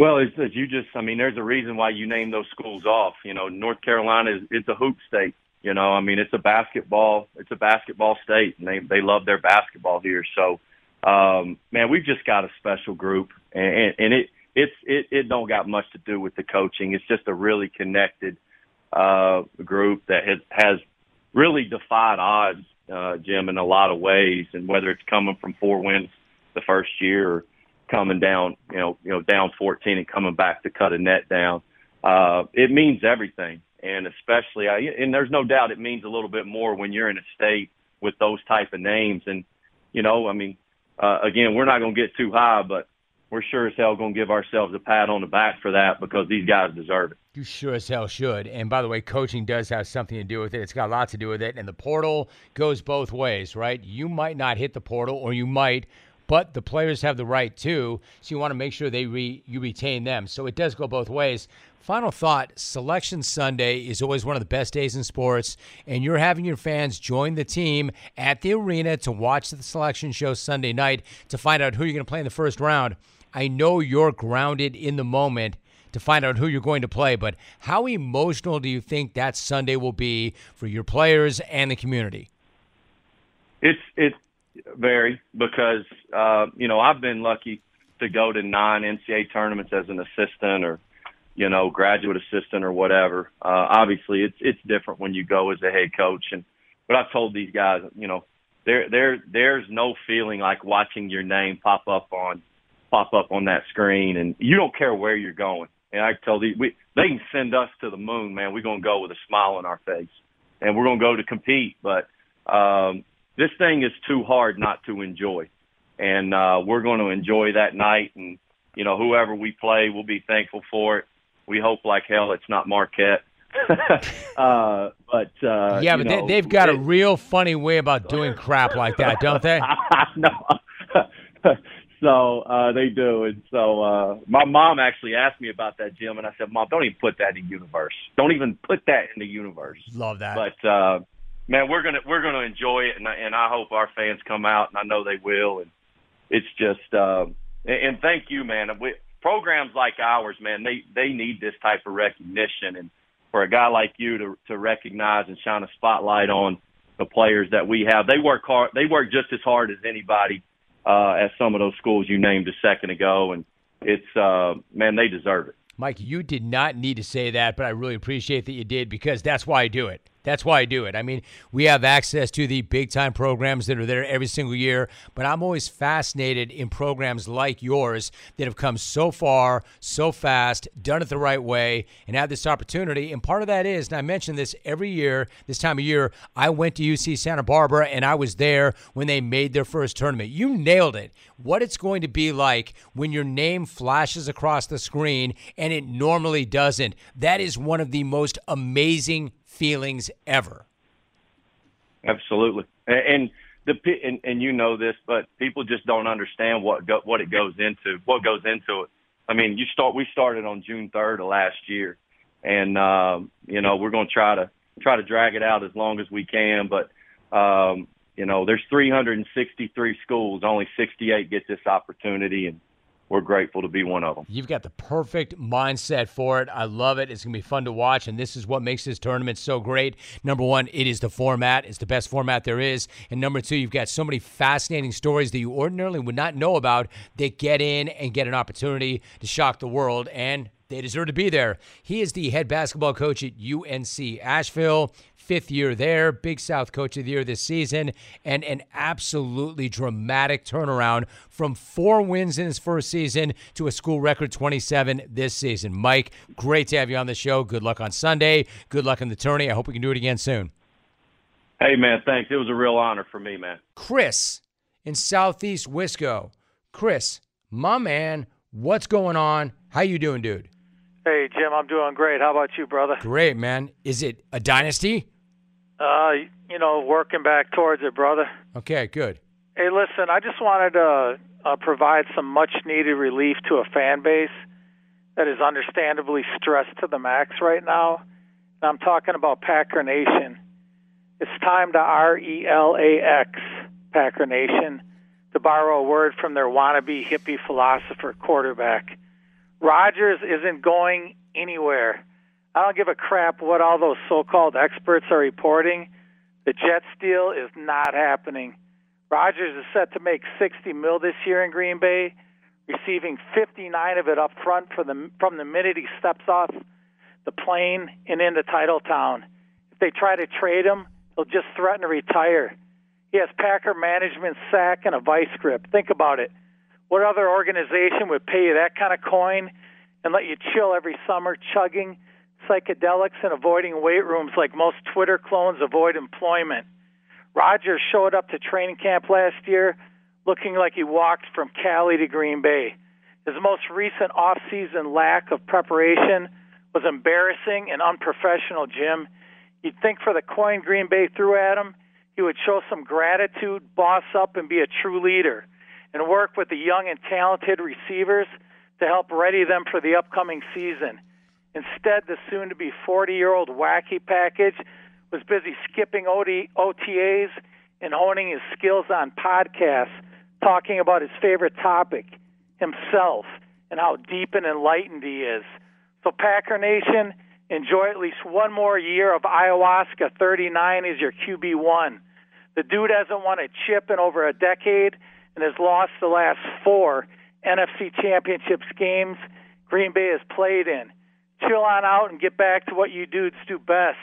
well, as, as you just, I mean, there's a reason why you name those schools off. You know, North Carolina is it's a hoop state. You know, I mean, it's a basketball, it's a basketball state, and they they love their basketball here. So, um, man, we've just got a special group, and, and it it's it it don't got much to do with the coaching. It's just a really connected uh, group that has has really defied odds, uh, Jim, in a lot of ways. And whether it's coming from four wins the first year or coming down, you know, you know, down 14 and coming back to cut a net down. Uh, it means everything. And especially, I, and there's no doubt it means a little bit more when you're in a state with those type of names. And, you know, I mean, uh, again, we're not going to get too high, but we're sure as hell going to give ourselves a pat on the back for that because these guys deserve it. You sure as hell should. And by the way, coaching does have something to do with it. It's got a lot to do with it. And the portal goes both ways, right? You might not hit the portal, or you might, but the players have the right too. So you want to make sure they re, you retain them. So it does go both ways. Final thought Selection Sunday is always one of the best days in sports, and you're having your fans join the team at the arena to watch the selection show Sunday night to find out who you're going to play in the first round. I know you're grounded in the moment to find out who you're going to play, but how emotional do you think that Sunday will be for your players and the community? It's it's very because uh, you know I've been lucky to go to nine NCAA tournaments as an assistant or you know graduate assistant or whatever. Uh, obviously, it's it's different when you go as a head coach. And but I've told these guys, you know, there there there's no feeling like watching your name pop up on pop up on that screen, and you don't care where you're going. And I told these we they can send us to the moon, man. We're gonna go with a smile on our face, and we're gonna go to compete. But um, this thing is too hard not to enjoy. And uh, we're going to enjoy that night. And, you know, whoever we play, we'll be thankful for it. we hope like hell it's not Marquette. [LAUGHS] uh, but uh, yeah, but know, they, have got it, a real funny way about doing crap like that, don't they? [LAUGHS] no. [LAUGHS] so uh, they do, and so uh, my mom actually asked me about that, Jim, and I said, "Mom, don't even put that in the universe. Don't even put that in the universe." Love that. But uh, man, we're gonna we're gonna enjoy it, and I, and I hope our fans come out, and I know they will. And it's just, uh, and, and thank you, man. We, programs like ours, man, they they need this type of recognition, and for a guy like you to to recognize and shine a spotlight on the players that we have. They work hard. They work just as hard as anybody uh, at some of those schools you named a second ago, and it's uh, man, they deserve it. Mike, you did not need to say that, but I really appreciate that you did because that's why I do it. That's why I do it. I mean, we have access to the big time programs that are there every single year, but I'm always fascinated in programs like yours that have come so far, so fast, done it the right way, and have this opportunity. And part of that is, and I mention this every year, this time of year, I went to UC Santa Barbara and I was there when they made their first tournament. You nailed it. What it's going to be like when your name flashes across the screen and it normally doesn't. That is one of the most amazing feelings ever. Absolutely, and the and, and you know this, but people just don't understand what go, what it goes into. What goes into it. I mean, you start. We started on June third of last year, and um, you know we're going to try to try to drag it out as long as we can. But um, you know, there's 363 schools. Only 68 get this opportunity, and we're grateful to be one of them. You've got the perfect mindset for it. I love it. It's going to be fun to watch, and this is what makes this tournament so great. Number one, it is the format. It's the best format there is. And number two, you've got so many fascinating stories that you ordinarily would not know about that get in and get an opportunity to shock the world. And they deserve to be there. He is the head basketball coach at UNC Asheville fifth year there, Big South Coach of the Year this season, and an absolutely dramatic turnaround from four wins in his first season to a school record 27 this season. Mike, great to have you on the show. Good luck on Sunday. Good luck in the tourney. I hope we can do it again soon. Hey, man, thanks. It was a real honor for me, man. Chris in Southeast Wisco. Chris, my man, what's going on? How you doing, dude? Hey, Jim, I'm doing great. How about you, brother? Great, man. Is it a dynasty? Uh, you know, working back towards it, brother. Okay, good. Hey, listen, I just wanted to uh, provide some much needed relief to a fan base that is understandably stressed to the max right now. And I'm talking about Packer Nation. It's time to R E L A X, Packer Nation, to borrow a word from their wannabe hippie philosopher quarterback. Rodgers isn't going anywhere. I don't give a crap what all those so-called experts are reporting. The Jets deal is not happening. Rodgers is set to make 60 mil this year in Green Bay, receiving 59 of it up front for the, from the minute he steps off the plane and into Titletown. If they try to trade him, he'll just threaten to retire. He has Packer management sack and a vice grip. Think about it. What other organization would pay you that kind of coin and let you chill every summer chugging – psychedelics and avoiding weight rooms like most Twitter clones avoid employment. Rodgers showed up to training camp last year looking like he walked from Cali to Green Bay. His most recent off-season lack of preparation was embarrassing and unprofessional, Jim. You'd think for the coin Green Bay threw at him, he would show some gratitude, boss up, and be a true leader, and work with the young and talented receivers to help ready them for the upcoming season. Instead, the soon to be 40 year old wacky package was busy skipping OD, OTAs and honing his skills on podcasts, talking about his favorite topic, himself, and how deep and enlightened he is. So, Packer Nation, enjoy at least one more year of ayahuasca 39 as your QB1. The dude hasn't won a chip in over a decade and has lost the last four NFC Championships games Green Bay has played in chill on out and get back to what you dudes do best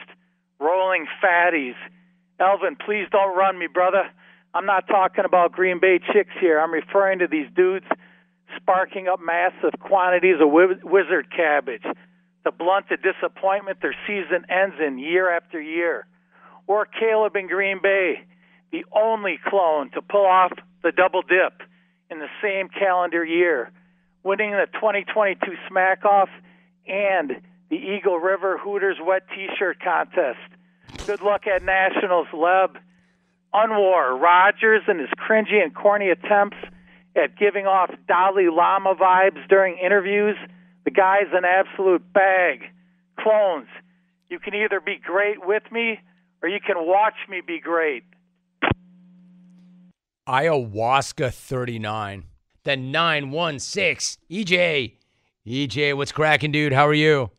rolling fatties. Elvin, please don't run me, brother. I'm not talking about Green Bay chicks here. I'm referring to these dudes sparking up massive quantities of wizard cabbage to blunt the disappointment their season ends in year after year. Or Caleb in Green Bay, the only clone to pull off the double dip in the same calendar year, winning the 2022 smack off and the Eagle River Hooters Wet T-shirt contest. Good luck at Nationals, Leb. Unwar Rodgers and his cringy and corny attempts at giving off Dalai Lama vibes during interviews. The guy's an absolute bag. Clones, you can either be great with me or you can watch me be great. Ayahuasca 39. Then 916. EJ. EJ, what's cracking, dude? How are you?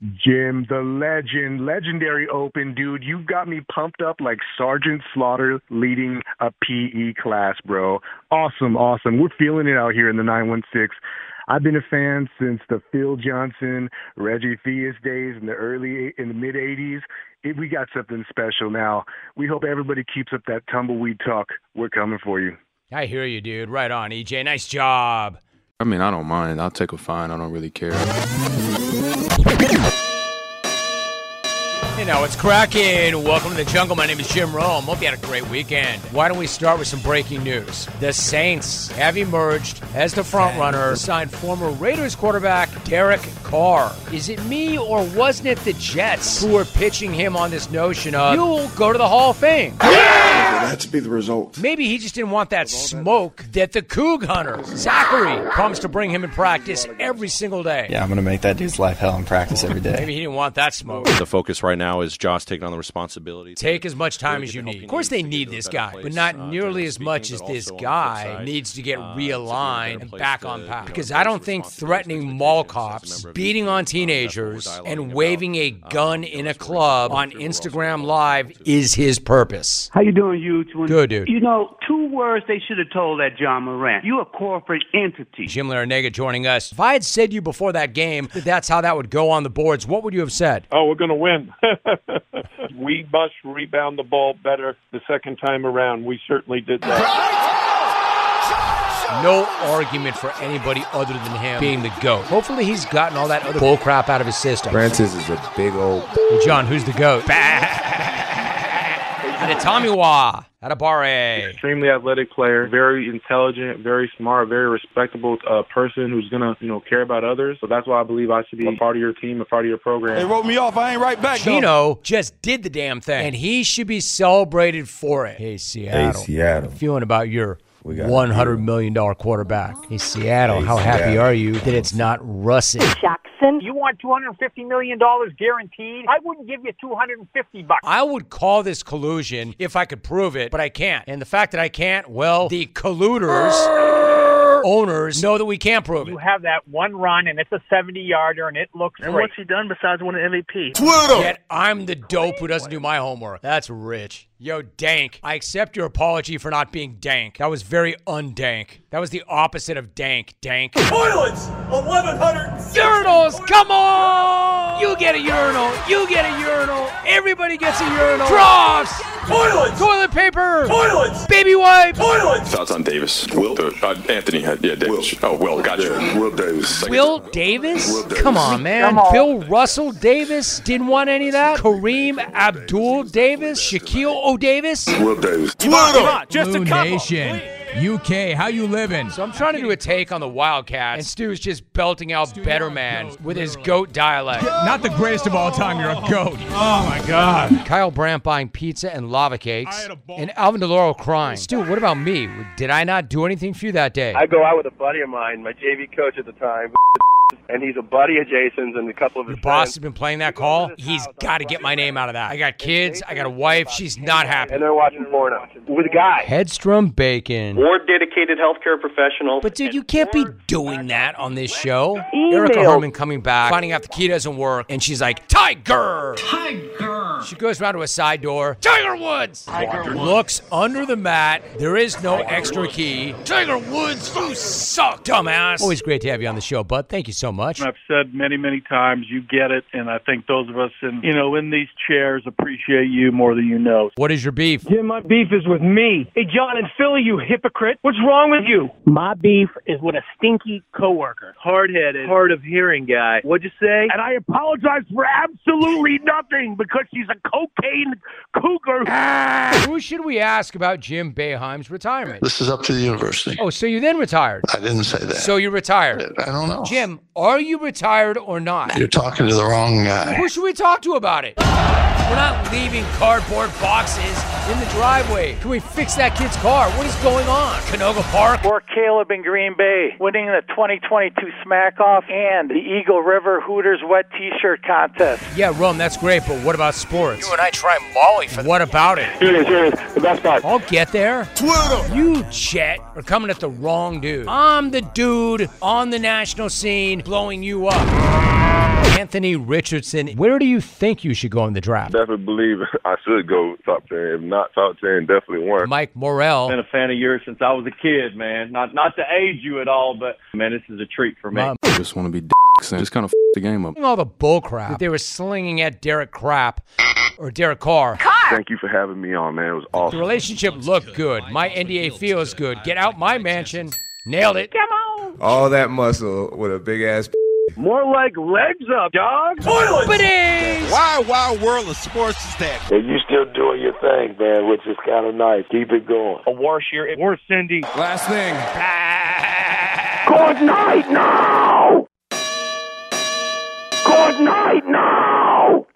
Jim, the legend, legendary open, dude. You got me pumped up like Sergeant Slaughter leading a PE class, bro. Awesome, awesome. We're feeling it out here in the 916. I've been a fan since the Phil Johnson, Reggie Theus days in the early, in the mid 80s. It, we got something special now. We hope everybody keeps up that tumbleweed talk. We're coming for you. I hear you, dude. Right on, EJ. Nice job. I mean, I don't mind. I'll take a fine. I don't really care. You know, it's cracking. Welcome to the jungle. My name is Jim Rome. Hope you had a great weekend. Why don't we start with some breaking news? The Saints have emerged as the front runner, signed former Raiders quarterback Derek Carr. Is it me or wasn't it the Jets who were pitching him on this notion of you'll go to the Hall of Fame? That to be the result. Maybe he just didn't want that smoke that the Coug Hunter, Zachary, promised to bring him in practice every single day. Yeah, I'm going to make that dude's life hell in practice every day. Maybe he didn't want that smoke. The focus right now is Josh taking on the responsibility. Take as much time as you need. Of course, they need this guy, but not nearly as much as this guy needs to get realigned and back on path. Because I don't think threatening mall cops, beating on teenagers, and waving a gun in a club on Instagram Live is his purpose. How you doing, you? two? Good, dude. You know, two words they should have told that Ja Morant. You a corporate entity. Jim Larrañaga joining us. If I had said you before that game that that's how that would go on the boards, what would you have said? Oh, we're going to win. [LAUGHS] [LAUGHS] we must rebound the ball better the second time around. We certainly did that. No argument for anybody other than him being the GOAT. Hopefully he's gotten all that other bullcrap out of his system. Francis is a big old... Hey, John, who's the GOAT? [LAUGHS] At a Tommy Wah. At a Barre. Extremely athletic player, very intelligent, very smart, very respectable uh, person who's gonna, you know, care about others. So that's why I believe I should be a part of your team, a part of your program. They wrote me off. I ain't right back. Chino though. just did the damn thing, and he should be celebrated for it. Hey, Seattle. Hey, Seattle. Feeling about your one hundred million dollar quarterback. Hey, Seattle. Hey, how Seattle. happy are you that it's not Russell? Jackson. You want two hundred fifty million dollars guaranteed? I wouldn't give you two hundred and fifty bucks. I would call this collusion if I could prove it, but I can't. And the fact that I can't, well, the colluders. Owners know that we can't prove it. You have that one run, and it's a 70 yarder, and it looks And great. what's he done besides win an MVP? Twitter! Yet I'm the dope who doesn't do my homework. That's rich. Yo, Dank, I accept your apology for not being dank. That was very undank. That was the opposite of dank. Dank. Toilets! 1,100 Urinals! Come on! You get a urinal. You get a urinal. Everybody gets a urinal. Troughs! Toilets! Toilet paper! Toilets! Baby wipes! Toilets! Thoughts on Davis? Will? Uh, Anthony had, yeah, Davis. Will. Oh, Will, gotcha. Yeah, Will Davis. Will Davis? Will Davis. Come on, man. Come on. Bill Russell Davis didn't want any of that. Kareem Abdul Davis? Shaquille O'Davis? Will Davis. Twitter! Just Blue a couple. Nation. UK, how you living? So I'm trying to do a take on the Wildcats, and Stu's just belting out Better Man with his goat dialect. [LAUGHS] Not the greatest of all time. You're a goat. Oh, my God. Kyle Brandt buying pizza and lava cakes, and Alvin Delloro crying. Stu, what about me? Did I not do anything for you that day? I go out with a buddy of mine, my JV coach at the time, and he's a buddy of Jason's and a couple of his Your boss friends. has been playing that call. He's got to get my name out of that. I got kids. I got a wife. She's not happy. And they're watching porno with a guy. Headstrom Bacon. More dedicated healthcare professionals. But dude, you can't be doing that on this show. Erica Herman coming back, finding out the key doesn't work, and she's like, Tiger! Tiger! She goes around to a side door. Tiger Woods! Tiger Looks under the mat. There is no extra key. Tiger Woods, you suck, dumbass. Always great to have you on the show, bud. Thank you so much. I've said many, many times, you get it, and I think those of us in, you know, in these chairs appreciate you more than you know. What is your beef? Jim, my beef is with me. Hey, John in Philly, you hypocrite. What's wrong with you? My beef is with a stinky coworker. Hard-headed, hard of hearing guy. What'd you say? And I apologize for absolutely nothing because she's a cocaine cougar. [LAUGHS] Who should we ask about Jim Boeheim's retirement? This is up to the university. Oh, so you then retired? I didn't say that. So you retired? I don't know. Jim, are you retired or not? You're talking to the wrong guy. Who should we talk to about it? We're not leaving cardboard boxes in the driveway. Can we fix that kid's car? What is going on? Canoga Park? Or Caleb in Green Bay winning the 2022 Smack Off and the Eagle River Hooters wet T-shirt contest. Yeah, Rome, that's great, but what about sports? You and I try Molly for What about it? Here it is, here it is. The best part. I'll get there. Twitter. You, Chet, are coming at the wrong dude. I'm the dude on the national scene blowing you up. Anthony Richardson, where do you think you should go in the draft? Definitely believe I should go top ten. If not top ten, definitely one. Mike Morrell. Been a fan of yours since I was a kid, man. Not not to age you at all, but man, this is a treat for me. Mom. I just want to be dicks and just kind of f- the game up. All the bullcrap that they were slinging at Derek Crap or Derek Carr. Carr. Thank you for having me on, man. It was awesome. The relationship looked good. My NDA feels good. Get out my mansion. Nailed it. Come on. All that muscle with a big ass. More like legs up, dog. Toilet. Wild, wild world of sports is that. And you still doing your thing, man, which is kind of nice. Keep it going. A war shear. Or Cindy. Last thing. Good night now. Good night now.